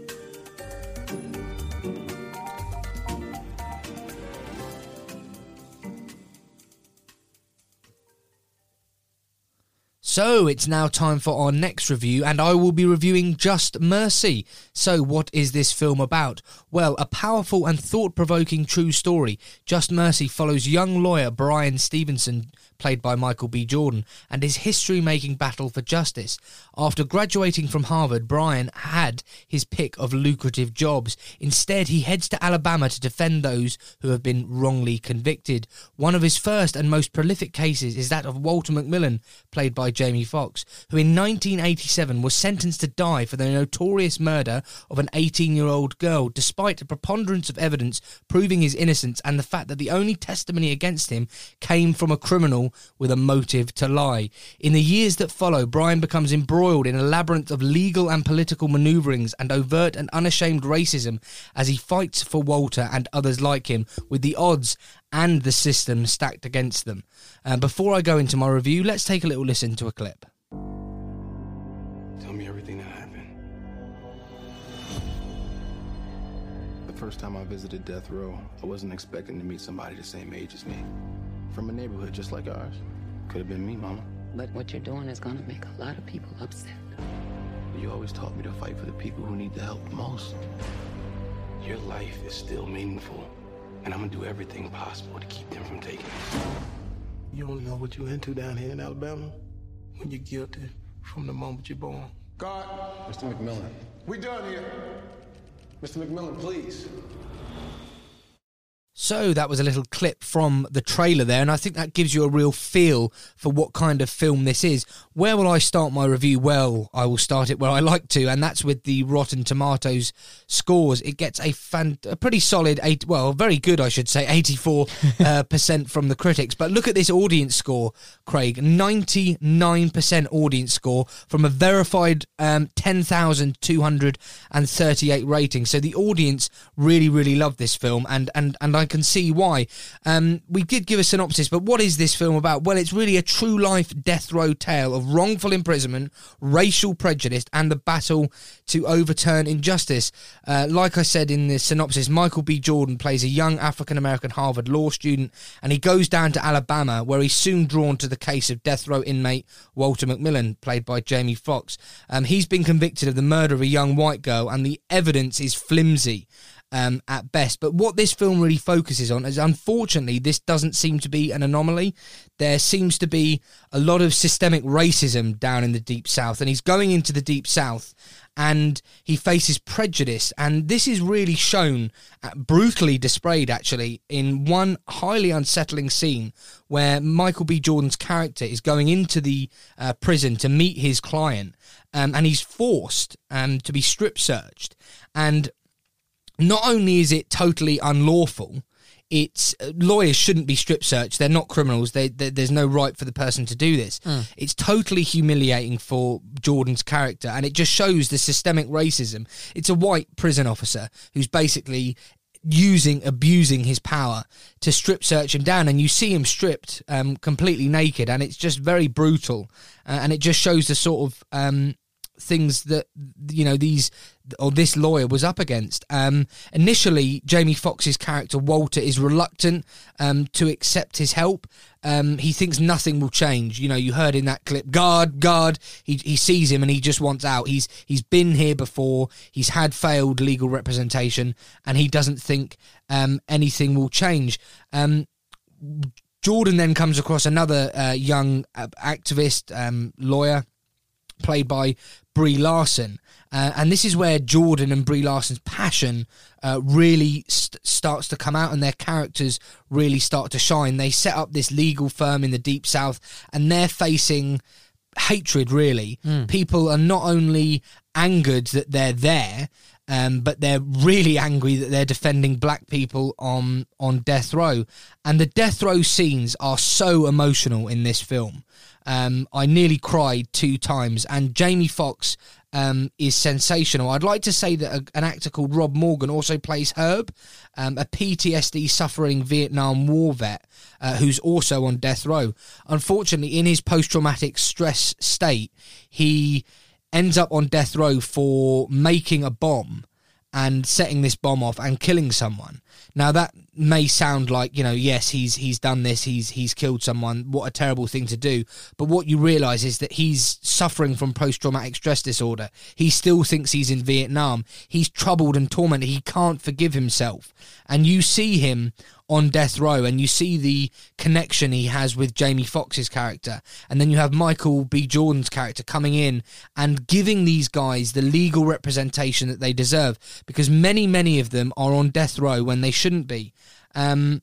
So it's now time for our next review, and I will be reviewing Just Mercy. So, what is this film about? Well, a powerful and thought provoking true story. Just Mercy follows young lawyer Brian Stevenson, played by Michael B. Jordan, and his history making battle for justice. After graduating from Harvard, Brian had his pick of lucrative jobs. Instead, he heads to Alabama to defend those who have been wrongly convicted. One of his first and most prolific cases is that of Walter McMillian, played by Jamie Foxx, who in 1987 was sentenced to die for the notorious murder of an 18 year old girl, despite a preponderance of evidence proving his innocence and the fact that the only testimony against him came from a criminal with a motive to lie. In the years that follow, Brian becomes embroiled in a labyrinth of legal and political maneuverings and overt and unashamed racism as he fights for Walter and others like him, with the odds and the system stacked against them. Uh, before I go into my review, let's take a little listen to a clip. First time I visited death row, I wasn't expecting to meet somebody the same age as me. From a neighborhood just like ours. Could have been me, Mama. But what you're doing is gonna make a lot of people upset. You always taught me to fight for the people who need the help most. Your life is still meaningful, and I'm gonna do everything possible to keep them from taking it. You don't know what you're into down here in Alabama when you're guilty from the moment you're born. God. Mr. McMillian. We done here. Mr. McMillian, please. So that was a little clip from the trailer there, and I think that gives you a real feel for what kind of film this is. Where will I start my review? Well, I will start it where I like to, and that's with the Rotten Tomatoes scores. It gets a fan, a pretty solid eight, well, very good, I should say, eighty-four uh, percent from the critics. But look at this audience score, Craig, ninety-nine percent audience score from a verified um, ten thousand two hundred and thirty-eight rating. So the audience really, really loved this film, and and and I can see why. Um, we did give a synopsis, but what is this film about? Well, it's really a true life death row tale of wrongful imprisonment, racial prejudice, and the battle to overturn injustice. Uh, like I said in the synopsis, Michael B. Jordan plays a young African American Harvard law student, and he goes down to Alabama, where he's soon drawn to the case of death row inmate Walter McMillian, played by Jamie Foxx. Um, he's been convicted of the murder of a young white girl, and the evidence is flimsy um, at best. But what this film really focuses on is, unfortunately, this doesn't seem to be an anomaly. There seems to be a lot of systemic racism down in the Deep South, and he's going into the Deep South and he faces prejudice. And this is really shown, uh, brutally displayed actually, in one highly unsettling scene where Michael B. Jordan's character is going into the uh, prison to meet his client, um, and he's forced um, to be strip searched. And not only is it totally unlawful, it's lawyers shouldn't be strip searched. They're not criminals. They, they, there's no right for the person to do this. Mm. It's totally humiliating for Jordan's character, and it just shows the systemic racism. It's a white prison officer who's basically using abusing his power to strip search him down and you see him stripped um, completely naked and it's just very brutal uh, and it just shows the sort of um, things that you know these or this lawyer was up against. Um, initially, Jamie Foxx's character Walter is reluctant um, to accept his help. Um, he thinks nothing will change. You know, you heard in that clip, guard, guard. He he sees him and he just wants out. He's he's been here before. He's had failed legal representation, and he doesn't think um, anything will change. Um, Jordan then comes across another uh, young uh, activist um, lawyer played by Brie Larson. Uh, and this is where Jordan and Brie Larson's passion uh, really st- starts to come out and their characters really start to shine. They set up this legal firm in the Deep South and they're facing hatred, really. Mm. People are not only angered that they're there, um, but they're really angry that they're defending black people on on death row, and the death row scenes are so emotional in this film. Um, I nearly cried two times, and Jamie Foxx um, is sensational. I'd like to say that a, an actor called Rob Morgan also plays Herb, um, a PTSD suffering Vietnam War vet uh, who's also on death row. Unfortunately, in his post traumatic stress state, he ends up on death row for making a bomb and setting this bomb off and killing someone. Now that may sound like, you know, yes, he's he's done this, he's he's killed someone, what a terrible thing to do. But what you realize is that he's suffering from post traumatic stress disorder. He still thinks he's in Vietnam. He's troubled and tormented. He can't forgive himself. And you see him on death row and you see the connection he has with Jamie Foxx's character. And then you have Michael B. Jordan's character coming in and giving these guys the legal representation that they deserve because many many of them are on death row when they shouldn't be. Um,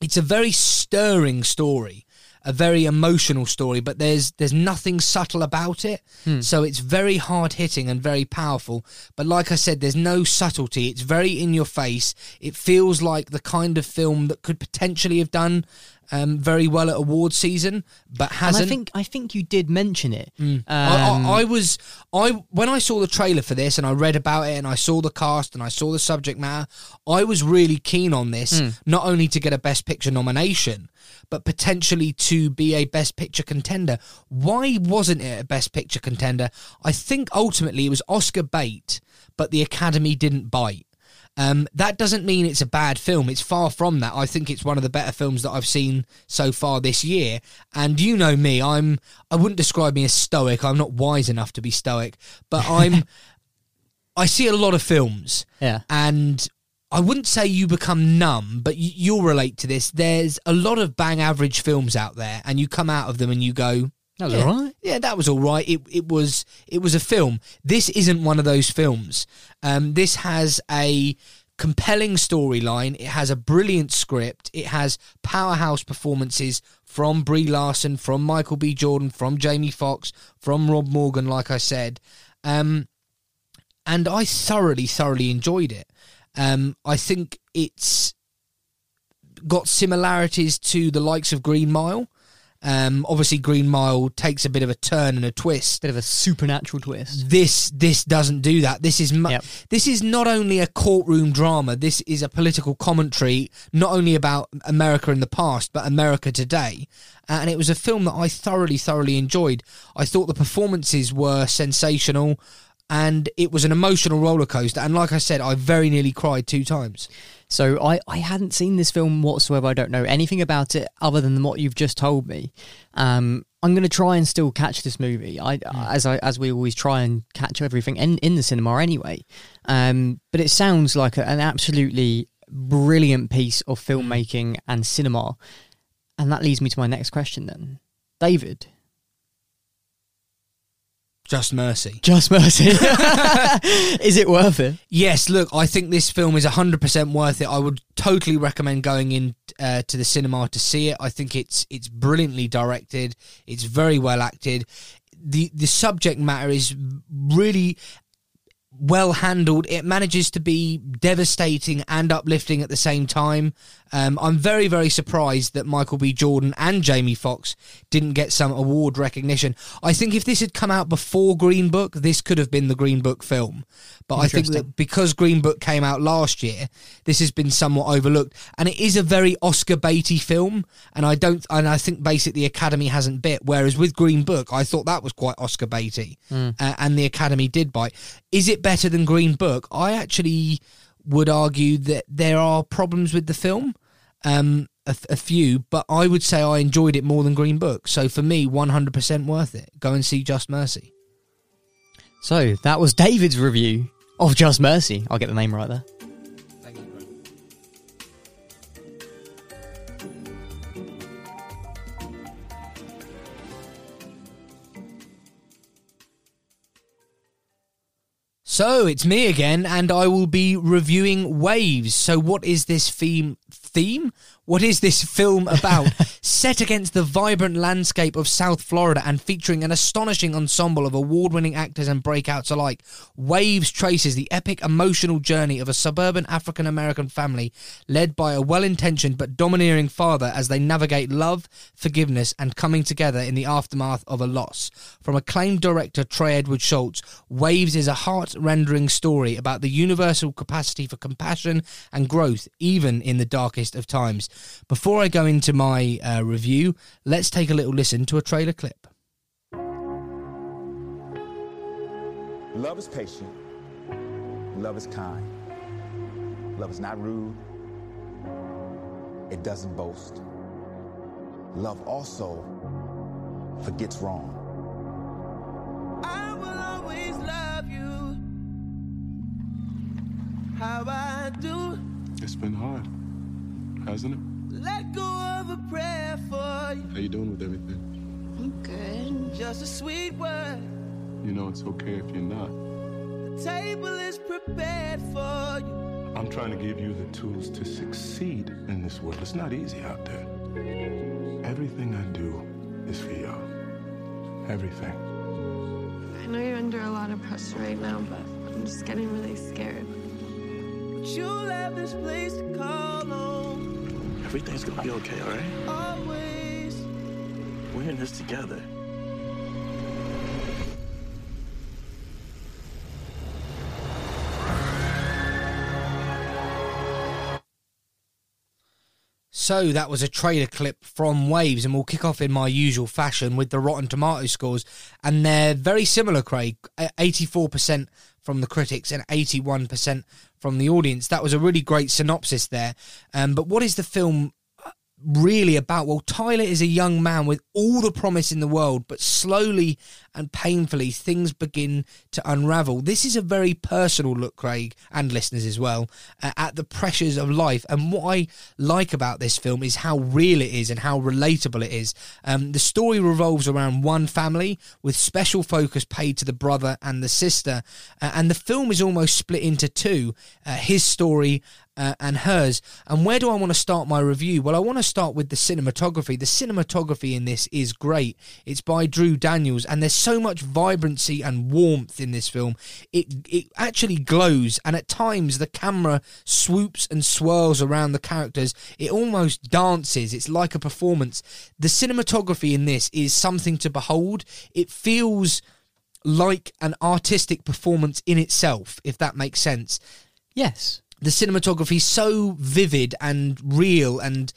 it's a very stirring story a very emotional story, but there's there's nothing subtle about it. Hmm. So it's very hard hitting and very powerful. But like I said, there's no subtlety. It's very in your face. It feels like the kind of film that could potentially have done um, very well at award season, but hasn't. I think I think you did mention it. Mm. Um, I, I, I was I when I saw the trailer for this and I read about it and I saw the cast and I saw the subject matter, I was really keen on this. Mm. Not only to get a Best Picture nomination, but potentially to be a Best Picture contender. Why wasn't it a Best Picture contender? I think ultimately it was Oscar bait, but the Academy didn't bite. Um, that doesn't mean it's a bad film. It's far from that. I think it's one of the better films that I've seen so far this year. And you know me, I'm I wouldn't describe me as stoic. I'm not wise enough to be stoic, but I'm I see a lot of films. Yeah. And I wouldn't say you become numb, but you, you'll relate to this. There's a lot of bang average films out there, and you come out of them and you go, That was yeah, all right. Yeah, that was all right. It it was it was a film. This isn't one of those films. Um, this has a compelling storyline. It has a brilliant script. It has powerhouse performances from Brie Larson, from Michael B. Jordan, from Jamie Foxx, from Rob Morgan. Like I said, um, and I thoroughly, thoroughly enjoyed it. Um, I think it's got similarities to the likes of Green Mile. Um, obviously, Green Mile takes a bit of a turn and a twist. Bit of a supernatural twist. This this doesn't do that. This is mu- this is not only a courtroom drama. This is a political commentary, not only about America in the past, but America today. Uh, and it was a film that I thoroughly, thoroughly enjoyed. I thought the performances were sensational, and it was an emotional roller coaster. And like I said, I very nearly cried two times. So I, I hadn't seen this film whatsoever. I don't know anything about it other than what you've just told me. Um, I'm going to try and still catch this movie. I as I as we always try and catch everything in, in the cinema anyway. Um, but it sounds like a, an absolutely brilliant piece of filmmaking and cinema. And that leads me to my next question then. David, Just Mercy. Just Mercy. is it worth it? Yes, look, I think this film is 100% worth it. I would totally recommend going in uh, to the cinema to see it. I think it's it's brilliantly directed. It's very well acted. The the subject matter is really well handled. It manages to be devastating and uplifting at the same time. Um, I'm very, very surprised that Michael B. Jordan and Jamie Foxx didn't get some award recognition. I think if this had come out before Green Book, this could have been the Green Book film. But I think that because Green Book came out last year, this has been somewhat overlooked, and it is a very Oscar baity film. And I don't, and I think basically the Academy hasn't bit. Whereas with Green Book, I thought that was quite Oscar baity, Mm. uh, and the Academy did bite. Is it better than Green Book? I actually would argue that there are problems with the film, um, a, a few, but I would say I enjoyed it more than Green Book. So for me, 100% worth it. Go and see Just Mercy. So that was David's review of Just Mercy. I'll get the name right there. So it's me again, and I will be reviewing Waves. So, what is this theme? Theme? What is this film about? Set against the vibrant landscape of South Florida and featuring an astonishing ensemble of award winning actors and breakouts alike, Waves traces the epic emotional journey of a suburban African American family led by a well intentioned but domineering father as they navigate love, forgiveness, and coming together in the aftermath of a loss. From acclaimed director Trey Edward Shults, Waves is a heart rendering story about the universal capacity for compassion and growth, even in the darkest of times. Before I go into my uh, review, let's take a little listen to a trailer clip. Love is patient. Love is kind. Love is not rude. It doesn't boast. Love also forgets wrong. I will always love you. How I do. It's been hard, hasn't it? Let go of a prayer for you. How you doing with everything? I'm good. Just a sweet word. You know it's okay if you're not. The table is prepared for you. I'm trying to give you the tools to succeed in this world. It's not easy out there. Everything I do is for y'all. Everything. I know you're under a lot of pressure right now, but I'm just getting really scared. But you'll have this place to call home. Everything's gonna be okay, all right? Always. We're in this together. So that was a trailer clip from Waves, and we'll kick off in my usual fashion with the Rotten Tomato scores, and they're very similar. Craig, eighty-four percent from the critics and eighty-one percent from the audience. That was a really great synopsis there. Um, but what is the film really about? Well, Tyler is a young man with all the promise in the world, but slowly and painfully things begin to unravel. This is a very personal look, Craig, and listeners as well, uh, at the pressures of life. And what I like about this film is how real it is and how relatable it is. Um, the story revolves around one family with special focus paid to the brother and the sister. Uh, and the film is almost split into two uh, his story uh, and hers. And where do I want to start my review? Well, I want to start with the cinematography. The cinematography in this is great. It's by Drew Daniels, and there's so much vibrancy and warmth in this film. It it actually glows, and at times the camera swoops and swirls around the characters. It almost dances. It's like a performance. The cinematography in this is something to behold. It feels like an artistic performance in itself, if that makes sense. Yes the cinematography so vivid and real and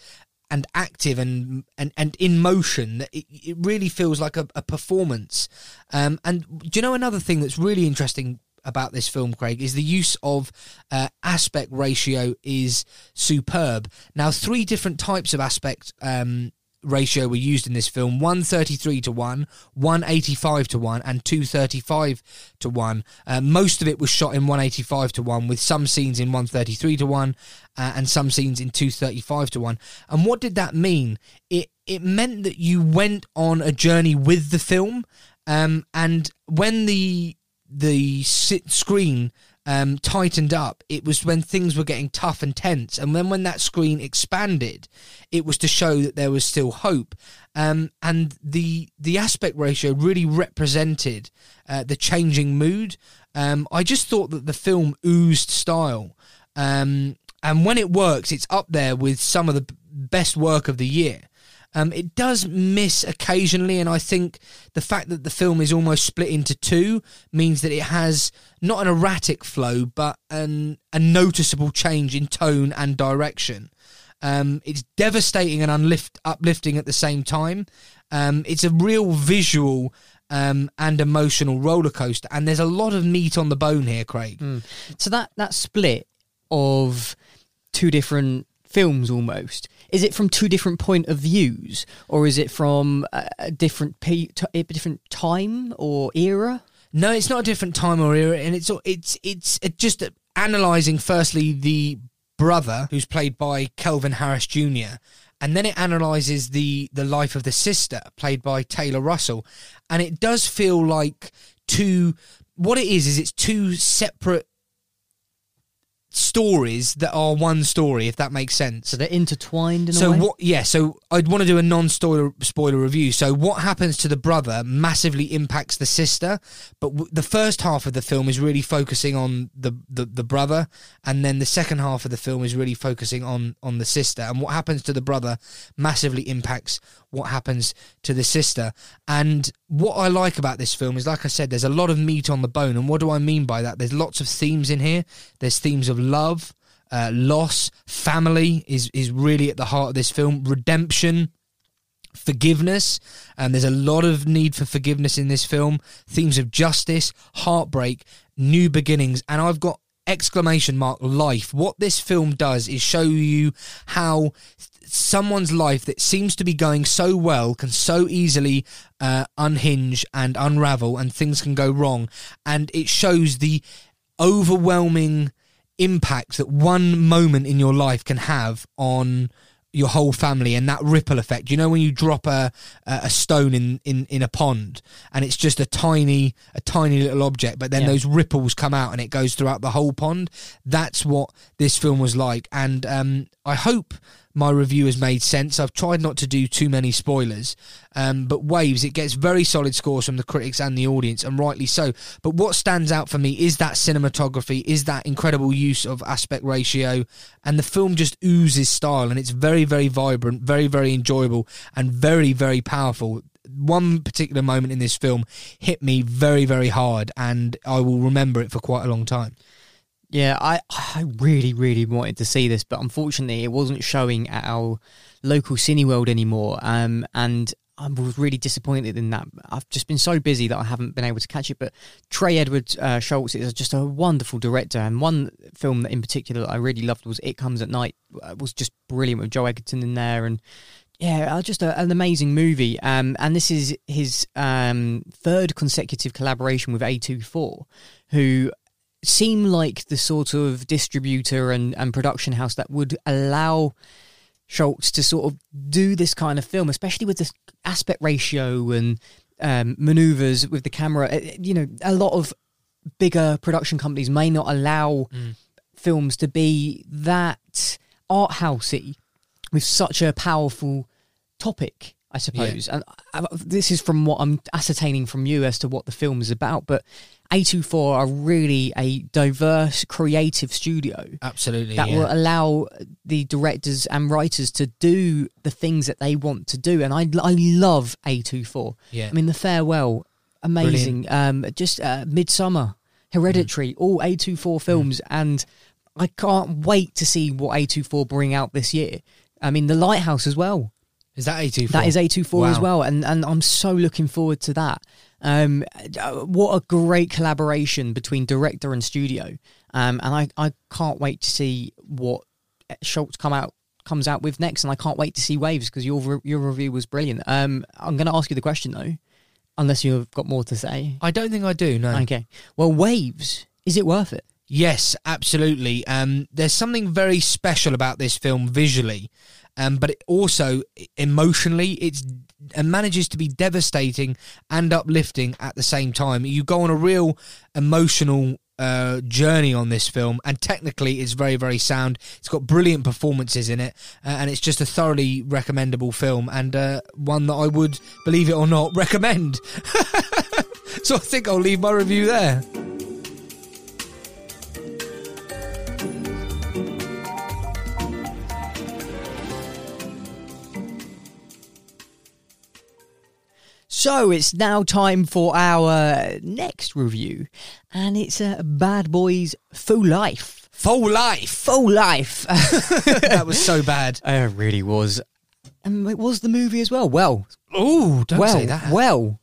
and active and and, and in motion that it, it really feels like a, a performance. Um, and do you know another thing that's really interesting about this film, Craig, is the use of uh, aspect ratio is superb. Now, three different types of aspect um, ratio were used in this film 133 to 1 185 to 1 and 235 to 1 uh, most of it was shot in 185 to 1 with some scenes in 133 to 1 uh, and some scenes in 235 to 1 and what did that mean? It it meant that you went on a journey with the film um, and when the the screen um, tightened up, it was when things were getting tough and tense. And then when that screen expanded, it was to show that there was still hope. Um, and the the aspect ratio really represented uh, the changing mood. Um, I just thought that the film oozed style. Um, and when it works, it's up there with some of the best work of the year. Um, it does miss occasionally, and I think the fact that the film is almost split into two means that it has not an erratic flow, but an, a noticeable change in tone and direction. Um, it's devastating and unlift, uplifting at the same time. Um, it's a real visual um, and emotional roller coaster, and there's a lot of meat on the bone here, Craig. Mm. So that that split of two different films almost is it from two different point of views? Or is it from a different different time or era? No it's not a different time or era and it's it's it's uh, just analyzing firstly the brother who's played by Kelvin Harris Jr and then it analyzes the the life of the sister played by Taylor Russell and it does feel like two what it is is it's two separate stories that are one story, if that makes sense. So they're intertwined. In so a way? what? Yeah. So I'd want to do a non-spoiler spoiler review. So what happens to the brother massively impacts the sister, but w- the first half of the film is really focusing on the, the the brother, and then the second half of the film is really focusing on on the sister. And what happens to the brother massively impacts what happens to the sister. And what I like about this film is, like I said, there's a lot of meat on the bone. And what do I mean by that? There's lots of themes in here. There's themes of love, uh, loss, family is is really at the heart of this film. Redemption, forgiveness, and there's a lot of need for forgiveness in this film. Themes of justice, heartbreak, new beginnings, and I've got exclamation mark life. What this film does is show you how someone's life that seems to be going so well can so easily uh, unhinge and unravel, and things can go wrong, and it shows the overwhelming impact that one moment in your life can have on your whole family and that ripple effect. You know when you drop a a stone in in in a pond and it's just a tiny a tiny little object but then Yeah. those ripples come out and it goes throughout the whole pond? That's what this film was like. And um i hope my review has made sense. I've tried not to do too many spoilers, um, but Waves, it gets very solid scores from the critics and the audience, and rightly so. But what stands out for me is that cinematography, is that incredible use of aspect ratio, and the film just oozes style, and it's very, very vibrant, very, very enjoyable, and very, very powerful. One particular moment in this film hit me very, very hard, and I will remember it for quite a long time. Yeah, I I really really wanted to see this, but unfortunately, it wasn't showing at our local Cineworld anymore. Um, and I was really disappointed in that. I've just been so busy that I haven't been able to catch it. But Trey Edward uh, Shults is just a wonderful director, and one film that in particular that I really loved was It Comes at Night. uh, was just brilliant with Joel Edgerton in there, and yeah, uh, just a, an amazing movie. Um, and this is his um, third consecutive collaboration with A24, who seem like the sort of distributor and, and production house that would allow Shults to sort of do this kind of film, especially with this aspect ratio and um, maneuvers with the camera. Uh, You know, a lot of bigger production companies may not allow films to be that art housey with such a powerful topic, I suppose. And I, this is from what I'm ascertaining from you as to what the film is about. But A24 are really a diverse, creative studio Absolutely, that yeah. will allow the directors and writers to do the things that they want to do. And I, I love A24. Yeah. I mean, The Farewell, amazing. Um, just uh, Midsommar, Hereditary, all A24 films. And I can't wait to see what A24 bring out this year. I mean, The Lighthouse as well. Is that A24? That is A24 as well, and and I'm so looking forward to that. Um, what a great collaboration between director and studio, um, and I, I can't wait to see what Shults come out comes out with next, and I can't wait to see Waves because your your review was brilliant. Um, I'm going to ask you the question though, unless you've got more to say. I don't think I do. No. Okay. Well, Waves, is it worth it? Yes, absolutely. Um, there's something very special about this film visually, um, but it also emotionally, it's it manages to be devastating and uplifting at the same time. You go on a real emotional uh, journey on this film, and technically, it's very, very sound. It's got brilliant performances in it, uh, and it's just a thoroughly recommendable film, and uh, one that I would, believe it or not, recommend. so I think I'll leave my review there. So it's now time for our next review, and it's uh, Bad Boys Full Life. Full Life. Full Life. that was so bad. It really was. And it was the movie as well. Well, oh, don't well, say that. Well,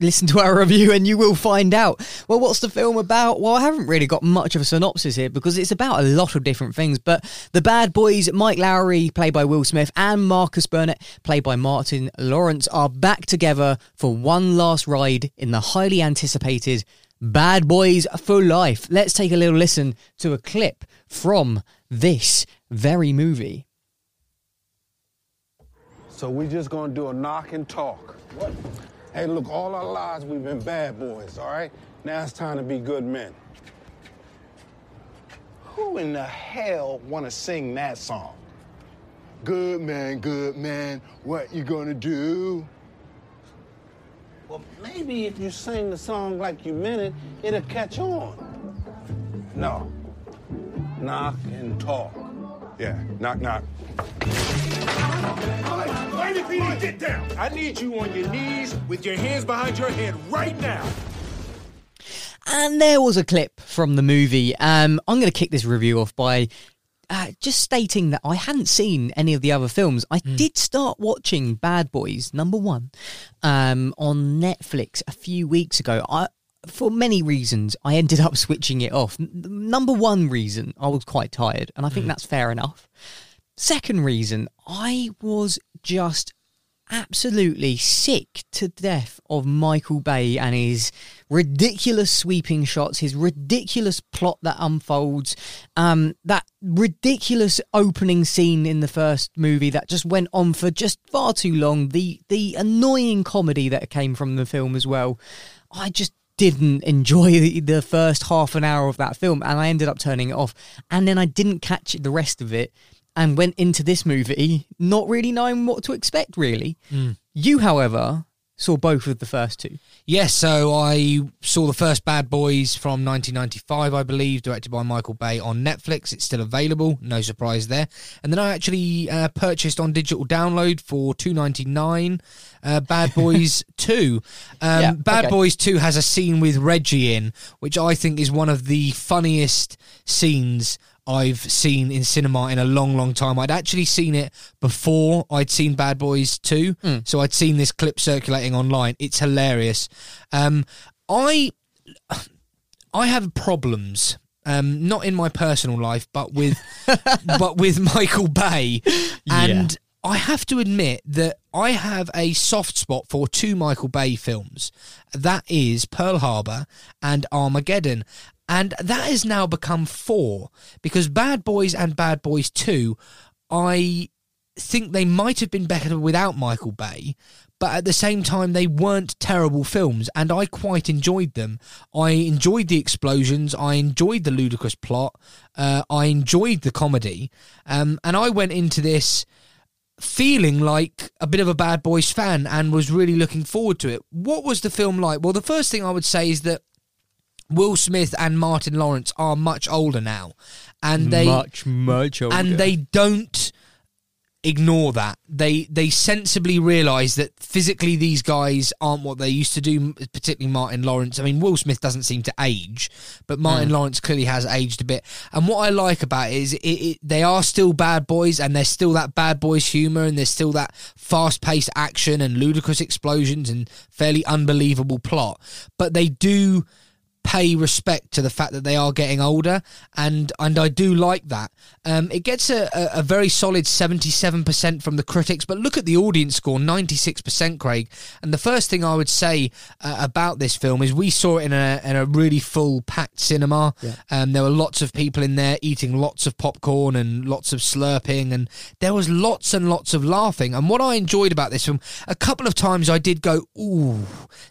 listen to our review and you will find out. Well, what's the film about? Well, I haven't really got much of a synopsis here because it's about a lot of different things. But the bad boys, Mike Lowrey, played by Will Smith, and Marcus Burnett, played by Martin Lawrence, are back together for one last ride in the highly anticipated Bad Boys for Life. Let's take a little listen to a clip from this very movie. So we're just gonna do a knock and talk. What? Hey, look, all our lives we've been bad boys, all right? Now it's time to be good men. Who in the hell want to sing that song? Good man, good man, what you gonna do? Well, maybe if you sing the song like you meant it, it'll catch on. No. Knock and talk. Yeah, knock, knock. Lady PD, get down. I need you on your knees with your hands behind your head right now. And there was a clip from the movie. Um, I'm going to kick this review off by uh, just stating that I hadn't seen any of the other films. I did start watching Bad Boys number one um, on Netflix a few weeks ago. I, for many reasons, I ended up switching it off. N- number one reason, I was quite tired, and I think that's fair enough. Second reason, I was just absolutely sick to death of Michael Bay and his ridiculous sweeping shots, his ridiculous plot that unfolds, um, that ridiculous opening scene in the first movie that just went on for just far too long, the the annoying comedy that came from the film as well. I just didn't enjoy the, the first half an hour of that film and I ended up turning it off. And then I didn't catch the rest of it and went into this movie not really knowing what to expect, really. Mm. You, however, saw both of the first two. Yes, so I saw the first Bad Boys from 1995, I believe, directed by Michael Bay on Netflix. It's still available, no surprise there. And then I actually uh, purchased on digital download for 2.99 uh, Bad Boys 2. Um, Yeah, Bad okay. Boys 2 has a scene with Reggie in, which I think is one of the funniest scenes I've seen in cinema in a long, long time. I'd actually seen it before I'd seen Bad Boys 2, so I'd seen this clip circulating online. It's hilarious. Um, I I have problems. Um, not in my personal life, but with but with Michael Bay, and I have to admit that I have a soft spot for two Michael Bay films. That is Pearl Harbor and Armageddon. And that has now become four because Bad Boys and Bad Boys 2, I think they might have been better without Michael Bay, but at the same time, they weren't terrible films, and I quite enjoyed them. I enjoyed the explosions, I enjoyed the ludicrous plot, uh, I enjoyed the comedy, um, and I went into this feeling like a bit of a Bad Boys fan and was really looking forward to it. What was the film like? Well, the first thing I would say is that Will Smith and Martin Lawrence are much older now, and they Much, much older. and they don't ignore that. They they sensibly realise that physically these guys aren't what they used to do. Particularly Martin Lawrence. I mean, Will Smith doesn't seem to age, but Martin Mm. Lawrence clearly has aged a bit. And what I like about it is it, it, they are still bad boys, and there's still that bad boys humour, and there's still that fast paced action and ludicrous explosions and fairly unbelievable plot. But they do pay respect to the fact that they are getting older, and and I do like that. Um, it gets a, a, a very solid seventy seven percent from the critics, but look at the audience score ninety six percent, Craig. And the first thing I would say uh, about this film is we saw it in a in a really full packed cinema. Yeah. Um, there were lots of people in there eating lots of popcorn and lots of slurping, and there was lots and lots of laughing. And what I enjoyed about this film, a couple of times I did go, "Ooh,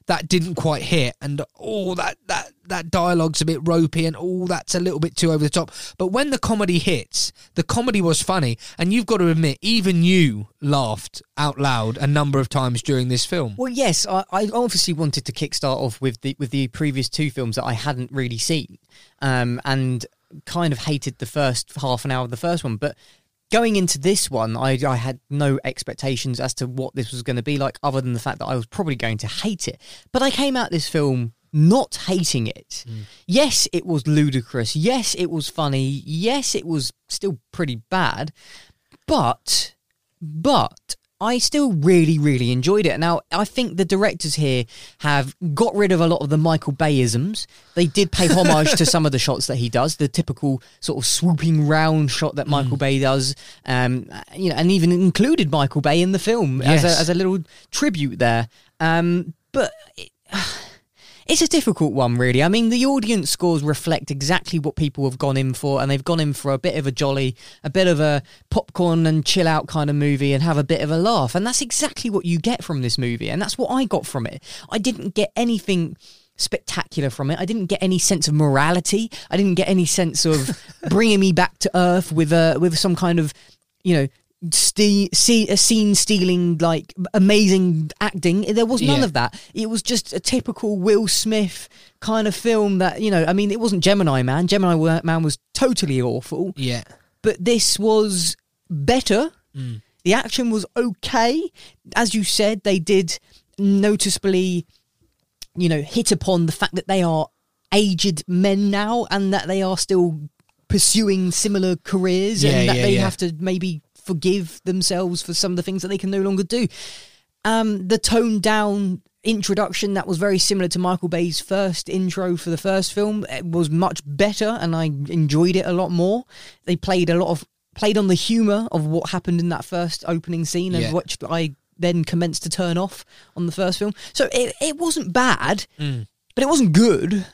that didn't quite hit," and "Oh, that that that dialogue's a bit ropey," and "Oh, that's a little bit too over the top." But when the comedy hits, the comedy was funny, and you've got to admit, even you laughed out loud a number of times during this film. Well, yes, I, I obviously wanted to kickstart off with the with the previous two films that I hadn't really seen, um, and kind of hated the first half an hour of the first one. But going into this one, I, I had no expectations as to what this was going to be like, other than the fact that I was probably going to hate it. But I came out this film not hating it. Yes, it was ludicrous. Yes, it was funny. Yes, it was still pretty bad. But, but I still really, really enjoyed it. Now, I think the directors here have got rid of a lot of the Michael Bayisms. They did pay homage to some of the shots that he does, the typical sort of swooping round shot that Michael Bay does, um, you know, and even included Michael Bay in the film as, a, as a little tribute there. Um, but. It, it's a difficult one, really. I mean, the audience scores reflect exactly what people have gone in for, and they've gone in for a bit of a jolly, a bit of a popcorn and chill out kind of movie and have a bit of a laugh. And that's exactly what you get from this movie, and that's what I got from it. I didn't get anything spectacular from it. I didn't get any sense of morality. I didn't get any sense of bringing me back to earth with a with some kind of you know ste- see, a scene stealing like amazing acting. There was none Yeah. of that. It was just a typical Will Smith kind of film that you know. I mean, it wasn't Gemini Man. Gemini Man was totally awful. Yeah. but this was better. Mm. The action was okay. As you said, they did noticeably, you know, hit upon the fact that they are aged men now and that they are still pursuing similar careers Yeah, and that yeah, they have to maybe forgive themselves for some of the things that they can no longer do. Um, the toned down introduction that was very similar to Michael Bay's first intro for the first film it was much better and I enjoyed it a lot more. They played a lot of played on the humor of what happened in that first opening scene and Yeah. which I then commenced to turn off on the first film. So it it wasn't bad, Mm. but it wasn't good.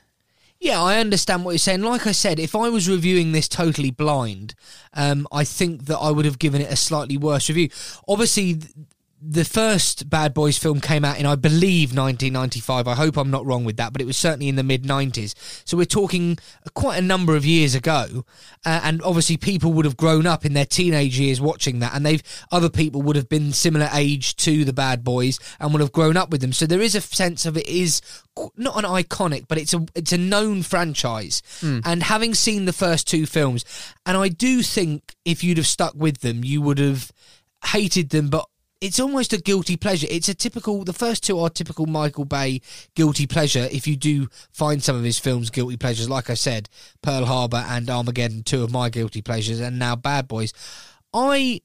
Yeah, I understand what you're saying. Like I said, if I was reviewing this totally blind, um, I think that I would have given it a slightly worse review. Obviously, the first Bad Boys film came out in, I believe, 1995. I hope I'm not wrong with that, but it was certainly in the mid 90s. So we're talking quite a number of years ago, uh, and obviously people would have grown up in their teenage years watching that, and they've other people would have been similar age to the Bad Boys and would have grown up with them. So there is a sense of it is not an iconic, but it's a it's a known franchise. And having seen the first two films, and I do think if you'd have stuck with them, you would have hated them, but it's almost a guilty pleasure. It's a typical. The first two are typical Michael Bay guilty pleasure. If you do find some of his films guilty pleasures, like I said, Pearl Harbor and Armageddon, two of my guilty pleasures, and now Bad Boys. I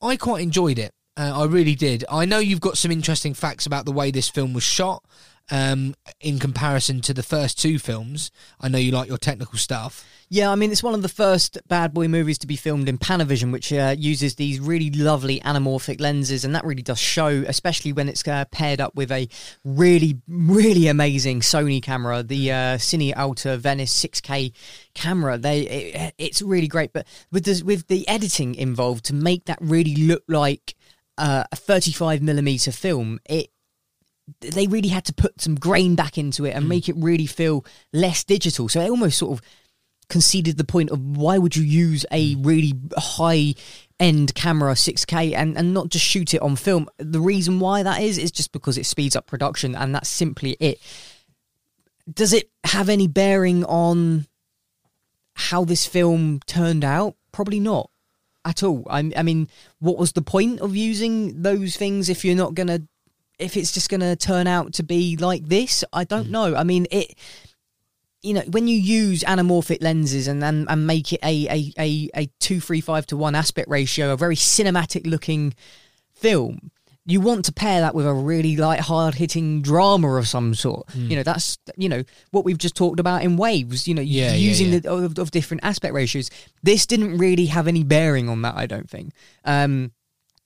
I quite enjoyed it. Uh, I really did. I know you've got some interesting facts about the way this film was shot um, in comparison to the first two films. I know you like your technical stuff. Yeah, I mean, it's one of the first Bad Boy movies to be filmed in Panavision, which uh, uses these really lovely anamorphic lenses, and that really does show, especially when it's uh, paired up with a really, really amazing Sony camera, the uh, Cine Alta Venice 6K camera. They, it, it's really great, but with the with the editing involved to make that really look like uh, a 35 millimeter film, it they really had to put some grain back into it and make it really feel less digital. So it almost sort of conceded the point of why would you use a hmm. really high end camera 6K and, and not just shoot it on film. The reason why that is is just because it speeds up production and that's simply it. Does it have any bearing on how this film turned out? Probably not at all. I, I mean, what was the point of using those things if you're not to if it's just to turn out to be like this, I don't hmm. know. I mean, it. You know, when you use anamorphic lenses and and, and make it a, a a a two three five to one aspect ratio, a very cinematic looking film, you want to pair that with a really like hard hitting drama of some sort. Hmm. You know, that's you know what we've just talked about in waves. You know, Yeah, yeah, using yeah. the of, of different aspect ratios. This didn't really have any bearing on that. I don't think. Um,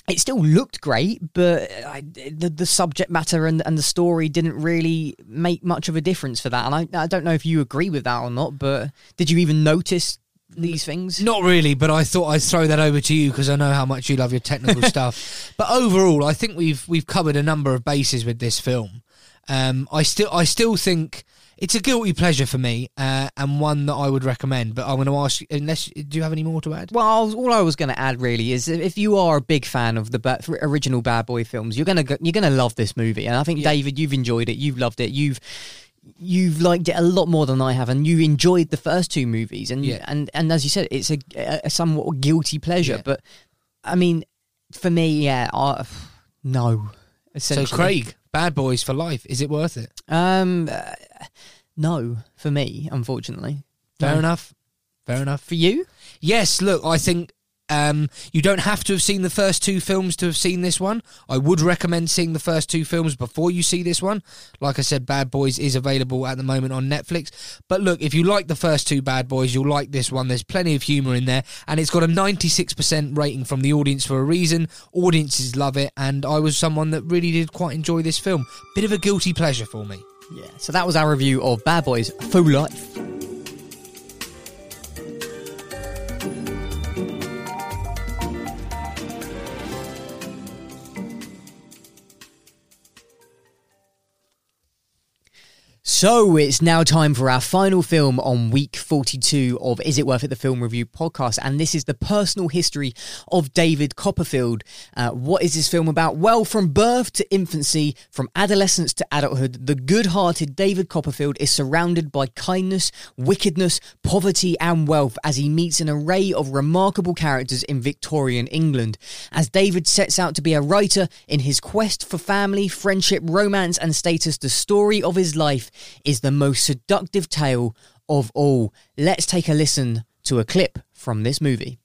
it still looked great, but I, the the subject matter and and the story didn't really make much of a difference for that. And I I don't know if you agree with that or not. But did you even notice these things? Not really, but I thought I'd throw that over to you because I know how much you love your technical stuff. But overall, I think we've we've covered a number of bases with this film. Um, I still I still think it's a guilty pleasure for me, uh, and one that I would recommend. But I'm going to ask, unless do you have any more to add? Well, all I was going to add really is if you are a big fan of the ba- original Bad Boy films, you're going to you're going to love this movie. And I think David, you've enjoyed it, you've loved it, you've you've liked it a lot more than I have, and you enjoyed the first two movies. And Yeah. and and as you said, it's a, a somewhat guilty pleasure. But I mean, for me, yeah, I, no. So. Craig, Bad Boys for life. Is it worth it? Um, no, for me, unfortunately. Fair No. enough. Fair enough. For you? Yes, look, I think um, you don't have to have seen the first two films to have seen this one. I would recommend seeing the first two films before you see this one. Like I said, Bad Boys is available at the moment on Netflix. But look, if you like the first two Bad Boys, you'll like this one. There's plenty of humour in there, and it's got a 96% rating from the audience for a reason. Audiences love it, and I was someone that really did quite enjoy this film. Bit of a guilty pleasure for me. Yeah. So that was our review of Bad Boys for Life. So it's now time for our final film on week 42 of Is It Worth It, the film review podcast. And this is the personal history of David Copperfield. Uh, what is this film about? Well, from birth to infancy, from adolescence to adulthood, the good hearted David Copperfield is surrounded by kindness, wickedness, poverty, and wealth as he meets an array of remarkable characters in Victorian England. As David sets out to be a writer in his quest for family, friendship, romance, and status, the story of his life is the most seductive tale of all. Let's take a listen to a clip from this movie.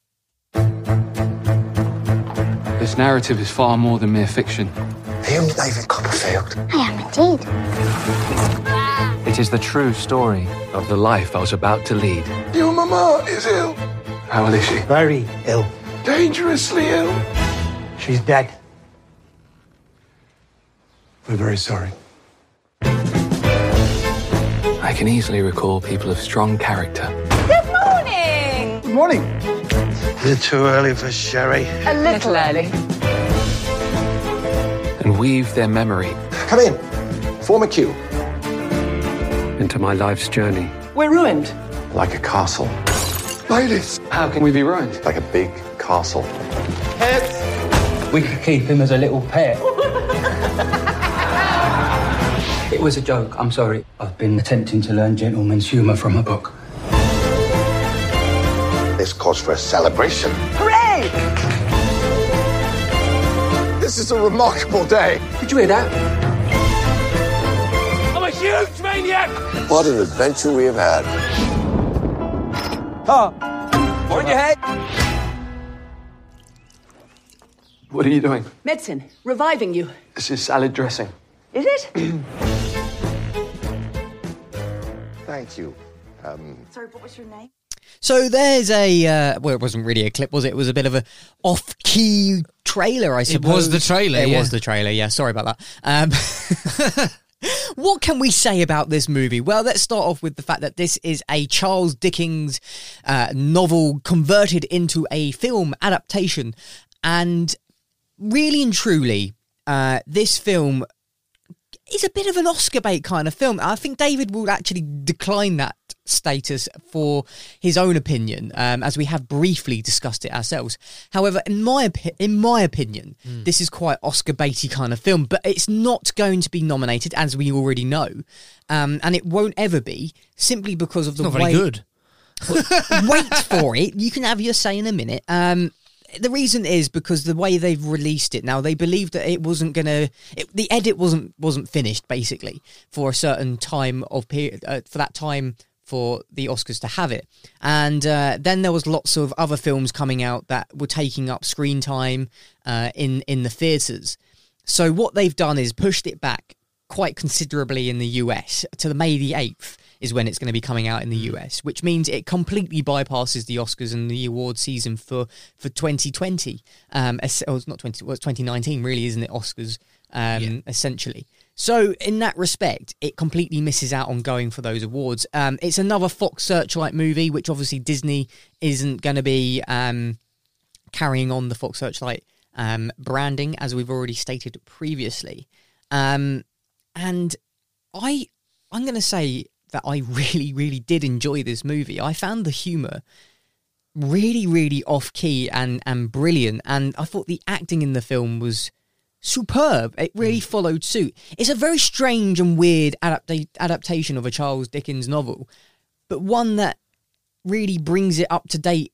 This narrative is far more than mere fiction. Are you David Copperfield? I am indeed. It is the true story of the life I was about to lead. Your mama is ill. How ill is she? Very ill. Dangerously ill. She's dead. We're very sorry. I can easily recall people of strong character Good morning. Good morning. Is it too early for sherry? A little early. and weave their memory Come in. Form a queue. into my life's journey. We're ruined. Like a castle. Ladies. How can we be ruined? Like a big castle. Pets! We could keep him as a little pet. Was a joke. I'm sorry. I've been attempting to learn gentleman's humour from a book. This calls for a celebration. Hooray! This is a remarkable day. Did you hear that? I'm a huge maniac! What an adventure we have had. Oh, on your head. What are you doing? Medicine. Reviving you. This is salad dressing. Is it? Thank you. Um, Sorry, what was your name? So there's a uh, well, it wasn't really a clip, was it? It was a bit of a off-key trailer, I suppose. It was the trailer, It yeah. was the trailer. Yeah, sorry about that. Um, what can we say about this movie? Well, let's start off with the fact that this is a Charles Dickens uh, novel converted into a film adaptation, and really and truly, uh, this film is a bit of an Oscar bait kind of film. I think David will actually decline that status for his own opinion, um, as we have briefly discussed it ourselves. However, in my opi- in my opinion, this is quite Oscar baity kind of film, but it's not going to be nominated, as we already know, um, and it won't ever be simply because of the Not way. very good. Wait for it. You can have your say in a minute. Um, the reason is because the way they've released it now, they believed that it wasn't gonna, the edit wasn't wasn't finished basically for a certain time of period uh, for that time for the Oscars to have it, and uh, then there was lots of other films coming out that were taking up screen time uh, in in the theaters. So what they've done is pushed it back quite considerably in the US to the May the 8th is when it's going to be coming out in the US, which means it completely bypasses the Oscars and the award season for for 2020. Um, oh, it's not 20, well, it's 2019, really, isn't it? Oscars, um, essentially. So in that respect, it completely misses out on going for those awards. Um, it's another Fox Searchlight movie, which obviously Disney isn't going to be um, carrying on the Fox Searchlight um, branding, as we've already stated previously. Um, and I, I'm going to say that I really, really did enjoy this movie. I found the humor really, really off key and and brilliant, and I thought the acting in the film was superb. It really mm. followed suit. It's a very strange and weird adapta- adaptation of a Charles Dickens novel, but one that really brings it up to date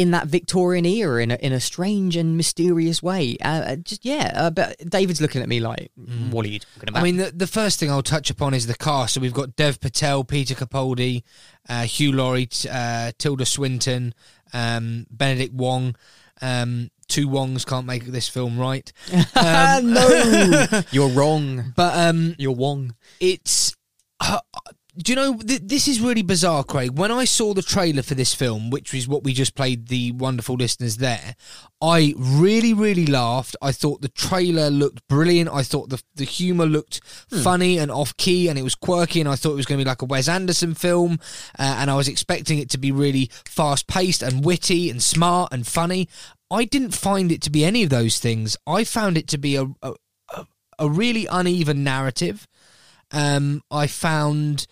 in that Victorian era in a, in a strange and mysterious way. Uh, uh, just yeah, uh, but David's looking at me like, "What are you talking about?" I mean, the, the first thing I'll touch upon is the cast. So we've got Dev Patel, Peter Capaldi, uh, Hugh Laurie, uh, Tilda Swinton, um, Benedict Wong. Um, two Wongs can't make this film right. Um, no, you're wrong. But um, you're Wong. It's. Do you know th- this is really bizarre, Craig? When I saw the trailer for this film, which is what we just played the wonderful listeners there, I really, really laughed. I thought the trailer looked brilliant. I thought the the humor looked funny and off key, and it was quirky. And I thought it was going to be like a Wes Anderson film, uh, and I was expecting it to be really fast paced and witty and smart and funny. I didn't find it to be any of those things. I found it to be a, a, a really uneven narrative Um, I found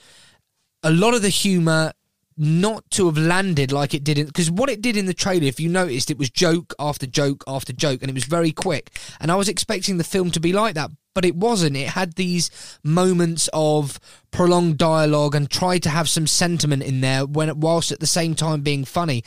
a lot of the humor not to have landed like it did in because what it did in the trailer if you noticed it was joke after joke after joke and it was very quick. And i was expecting the film to be like that but it wasn't. It had these moments of prolonged dialogue and tried to have some sentiment in there when whilst at the same time being funny.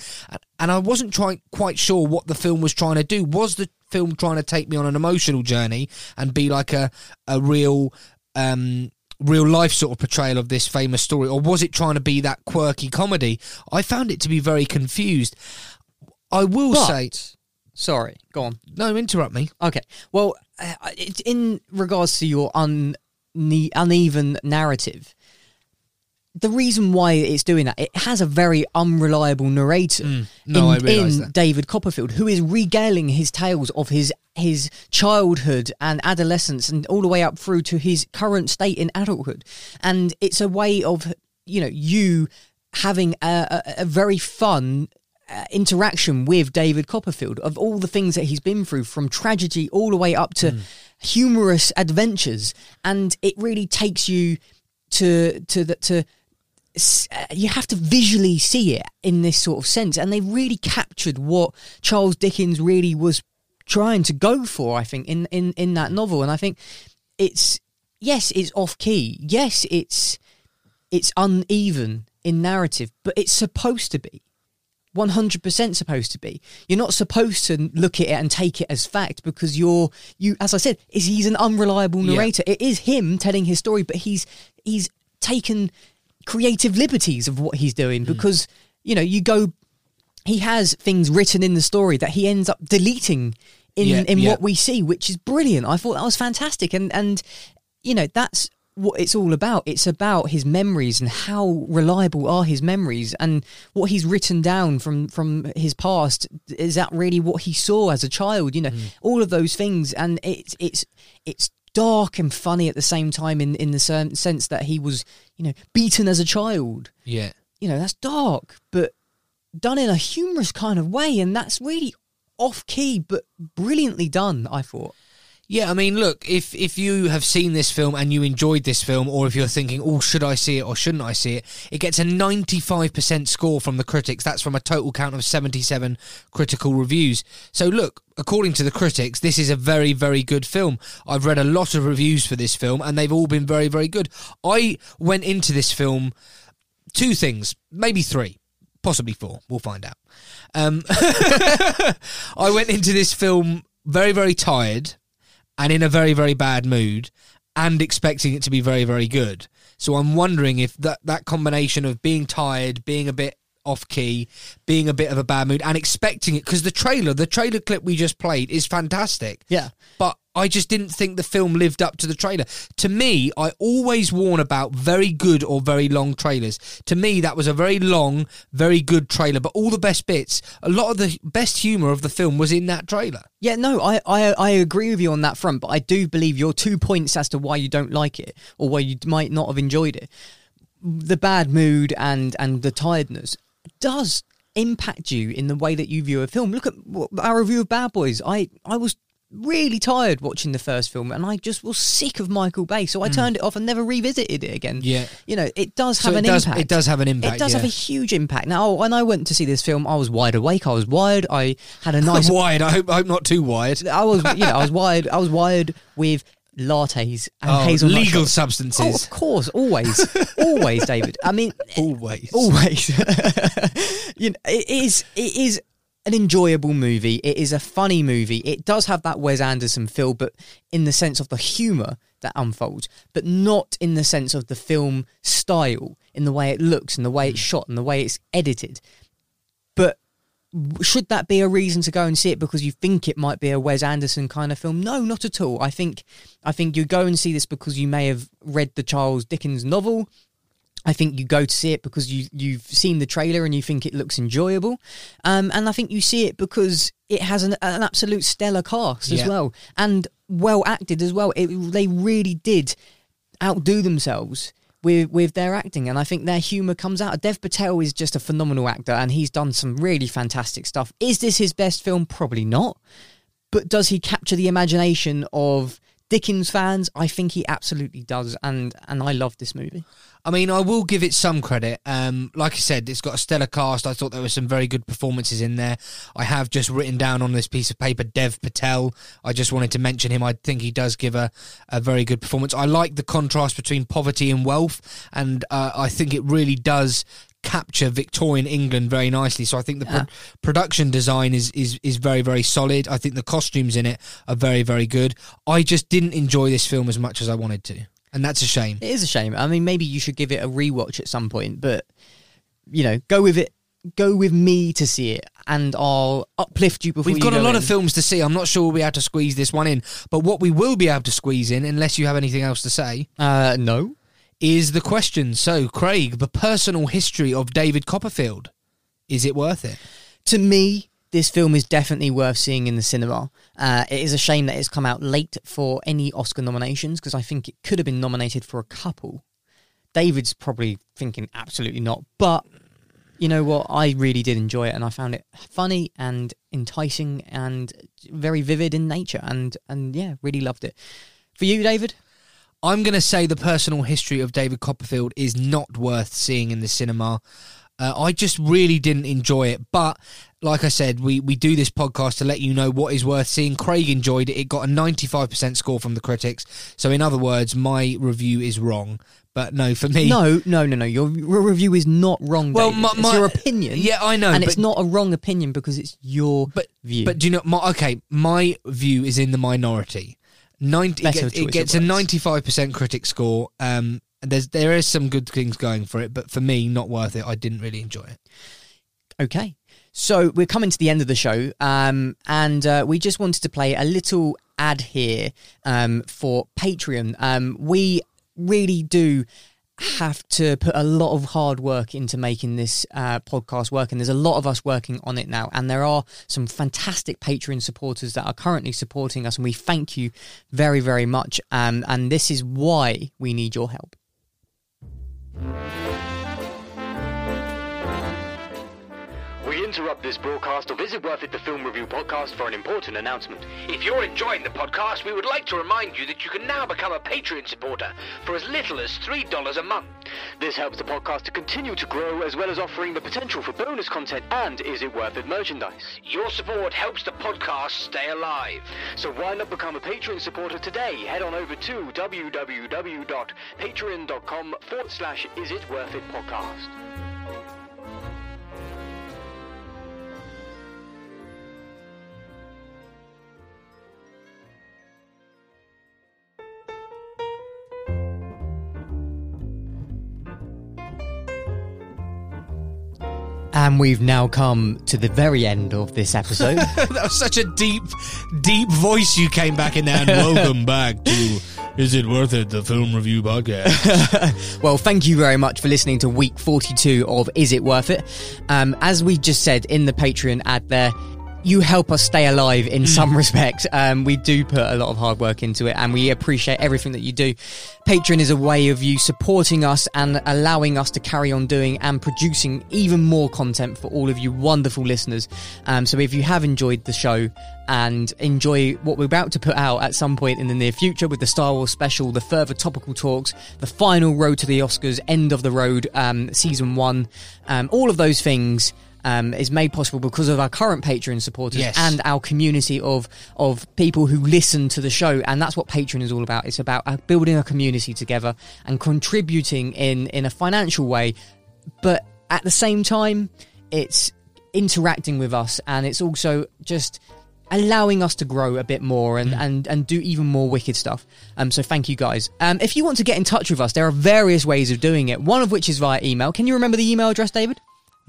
And i wasn't trying quite sure what the film was trying to do. Was the film trying to take me on an emotional journey and be like a a real um real life sort of portrayal of this famous story, or was it trying to be that quirky comedy? I found it to be very confused. I will But- say, Sorry, go on. no, interrupt me. Okay. Well, uh, in regards to your un- ne- uneven narrative, the reason why it's doing that, it has a very unreliable narrator Mm. No, in, in. David Copperfield, who is regaling his tales of his his childhood and adolescence, and all the way up through to his current state in adulthood. And it's a way of you know you having a, a, a very fun uh, interaction with David Copperfield of all the things that he's been through from tragedy all the way up to humorous adventures and it really takes you to to the to Uh, you have to visually see it in this sort of sense. And they really captured what Charles Dickens really was trying to go for I think in in in that novel. And I think it's yes it's off key. Yes it's it's uneven in narrative but it's supposed to be. 100% supposed to be. You're not supposed to look at it and take it as fact because you're you as i said is he's an unreliable Yeah. narrator. It is him telling his story but he's he's taken creative liberties of what he's doing mm. because you know you go he has things written in the story that he ends up deleting in Yeah, in yeah. what we see which is brilliant. I thought that was fantastic. And and you know that's what it's all about. It's about his memories and how reliable are his memories. And what he's written down from from his past is that really what he saw as a child you know mm. all of those things. And it's it's it's dark and funny at the same time in in the sense that he was you know beaten as a child Yeah. you know that's dark but done in a humorous kind of way and that's really off key but brilliantly done i thought Yeah, I mean, look, if if you have seen this film and you enjoyed this film, or if you're thinking, oh, should I see it or shouldn't I see it, it gets a 95% score from the critics. That's from a total count of 77 critical reviews. So, look, according to the critics, this is a very, very good film. I've read a lot of reviews for this film, and they've all been very, very good. I went into this film two things, maybe three, possibly four. We'll find out. Um, I went into this film very, very tired and in a very, very bad mood and expecting it to be very, very good. So I'm wondering if that, that combination of being tired, being a bit off key, being a bit of a bad mood, and expecting it, because the trailer, the trailer clip we just played is fantastic. Yeah. But I just didn't think the film lived up to the trailer. To me, I always warn about very good or very long trailers. To me, that was a very long, very good trailer, but all the best bits, a lot of the best humour of the film was in that trailer. Yeah, no, I, I I agree with you on that front, but I do believe your two points as to why you don't like it or why you might not have enjoyed it, the bad mood and and the tiredness does impact you in the way that you view a film. Look at our review of Bad Boys. I I was really tired watching the first film and I just was sick of Michael Bay, so I Mm. turned it off and never revisited it again. Yeah. You know, it does So have it an does- impact. it does have an impact, It does have a huge impact. Now, when I went to see this film, I was wide awake. I was wired. I had a nice wired. I hope, I hope not too wired. I was, you know, I was wired. I was wired with lattes and Oh, hazelnut legal shots. substances. Oh, of course, always, always, David. I mean, always, always. you know, it is. It is an enjoyable movie. It is a funny movie. It does have that Wes Anderson feel, but in the sense of the humor that unfolds, but not in the sense of the film style, in the way it looks, and the way it's hmm. shot, and the way it's edited. Should that be a reason to go and see it because you think it might be a Wes Anderson kind of film? No, not at all. I think I think you go and see this because you may have read the Charles Dickens novel. I think you go to see it because you you've seen the trailer and you think it looks enjoyable, um, and I think you see it because it has an, an absolute stellar cast as Yeah. well and well acted as well. It, they really did outdo themselves with with their acting, and I think their humour comes out. Dev Patel is just a phenomenal actor, and he's done some really fantastic stuff. Is this his best film? Probably not, but does he capture the imagination of Dickens fans, I think he absolutely does, and and I love this movie. I mean, I will give it some credit. Um, like I said, it's got a stellar cast. I thought there were some very good performances in there. I have just written down on this piece of paper Dev Patel. I just wanted to mention him. I think he does give a, a very good performance. I like the contrast between poverty and wealth, and uh, I think it really does capture Victorian England very nicely. So I think the pro- production design is, is is very very solid. I think the costumes in it are very very good. I just didn't enjoy this film as much as I wanted to, and that's a shame. It is a shame. I mean, maybe you should give it a rewatch at some point, but you know, go with it. Go with me to see it, and I'll uplift you before We've got a lot in. of films to see. I'm not sure we'll be able to squeeze this one in, but what we will be able to squeeze in, unless you have anything else to say, uh, no, is the question. So, Craig, the personal history of David Copperfield, is it worth it? To me, this film is definitely worth seeing in the cinema. Uh, it is a shame that it's come out late for any Oscar nominations because I think it could have been nominated for a couple. David's probably thinking absolutely not, but you know what? I really did enjoy it, and I found it funny and enticing and very vivid in nature, and and yeah, really loved it. For you, David? I'm going to say the personal history of David Copperfield is not worth seeing in the cinema. Uh, I just really didn't enjoy it. But like I said, we, we do this podcast to let you know what is worth seeing. Craig enjoyed it. It got a 95% score from the critics. So, in other words, my review is wrong. But no, for me. No, no, no, no. Your review is not wrong. Well, my- it's my- your opinion. Yeah, I know, and it's not a wrong opinion because it's your but, view. But do you know, my, okay, my view is in the minority. 90, it, gets, it gets a 95% critic score. Um, there's there is some good things going for it, but for me, not worth it. I didn't really enjoy it. Okay. So we're coming to the end of the show, um, and uh, we just wanted to play a little ad here um, for Patreon. Um, we really do have to put a lot of hard work into making this uh, podcast work, and there's a lot of us working on it now. And there are some fantastic Patreon supporters that are currently supporting us, and we thank you very, very much. Um, and this is why we need your help. We interrupt this broadcast of visit It Worth It, the film review podcast, for an important announcement. If you're enjoying the podcast, we would like to remind you that you can now become a Patreon supporter for as little as $3 a month. This helps the podcast to continue to grow, as well as offering the potential for bonus content and Is It Worth It merchandise. Your support helps the podcast stay alive. So why not become a Patreon supporter today? Head on over to www.patreon.com forward slash Is It Worth It podcast. And we've now come to the very end of this episode. that was such a deep, deep voice you came back in there. And welcome back to Is It Worth It, the film review podcast. well, thank you very much for listening to week 42 of Is It Worth It? Um, as we just said in the Patreon ad there, you help us stay alive in some respect. Um, we do put a lot of hard work into it and we appreciate everything that you do. Patreon is a way of you supporting us and allowing us to carry on doing and producing even more content for all of you wonderful listeners. Um, so if you have enjoyed the show and enjoy what we're about to put out at some point in the near future with the Star Wars special, the further topical talks, the final road to the Oscars, end of the road, um, season one, um, all of those things um, is made possible because of our current Patreon supporters Yes. and our community of of people who listen to the show, and that's what Patreon is all about. It's about uh, building a community together and contributing in in a financial way, but at the same time, it's interacting with us, and it's also just allowing us to grow a bit more and, and, and do even more wicked stuff. Um, so thank you guys. Um, if you want to get in touch with us, there are various ways of doing it. One of which is via email. Can you remember the email address, David?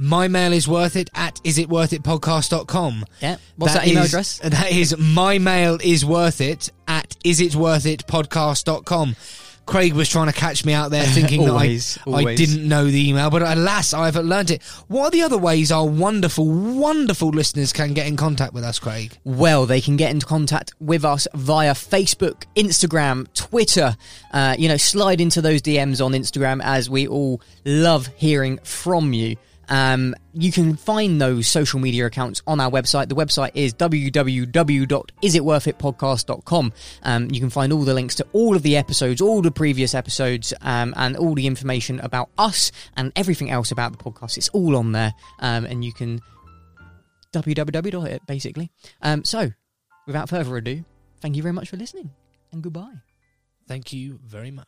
My mail is worth it at isitworthitpodcast.com. Yeah. What's that email is- address? That is my mail is worth it at isitworthitpodcast.com. Craig was trying to catch me out there thinking Always, that I, I didn't know the email, but alas, I've learnt it. What are the other ways our wonderful, wonderful listeners can get in contact with us, Craig? Well, they can get into contact with us via Facebook, Instagram, Twitter. Uh, you know, slide into those DMs on Instagram as we all love hearing from you. Um, you can find those social media accounts on our website. The website is www.isitworthitpodcast.com. Um, you can find all the links to all of the episodes, all the previous episodes, um, and all the information about us and everything else about the podcast. It's all on there, um, and you can www. it basically. Um, so, without further ado, thank you very much for listening, and goodbye. Thank you very much.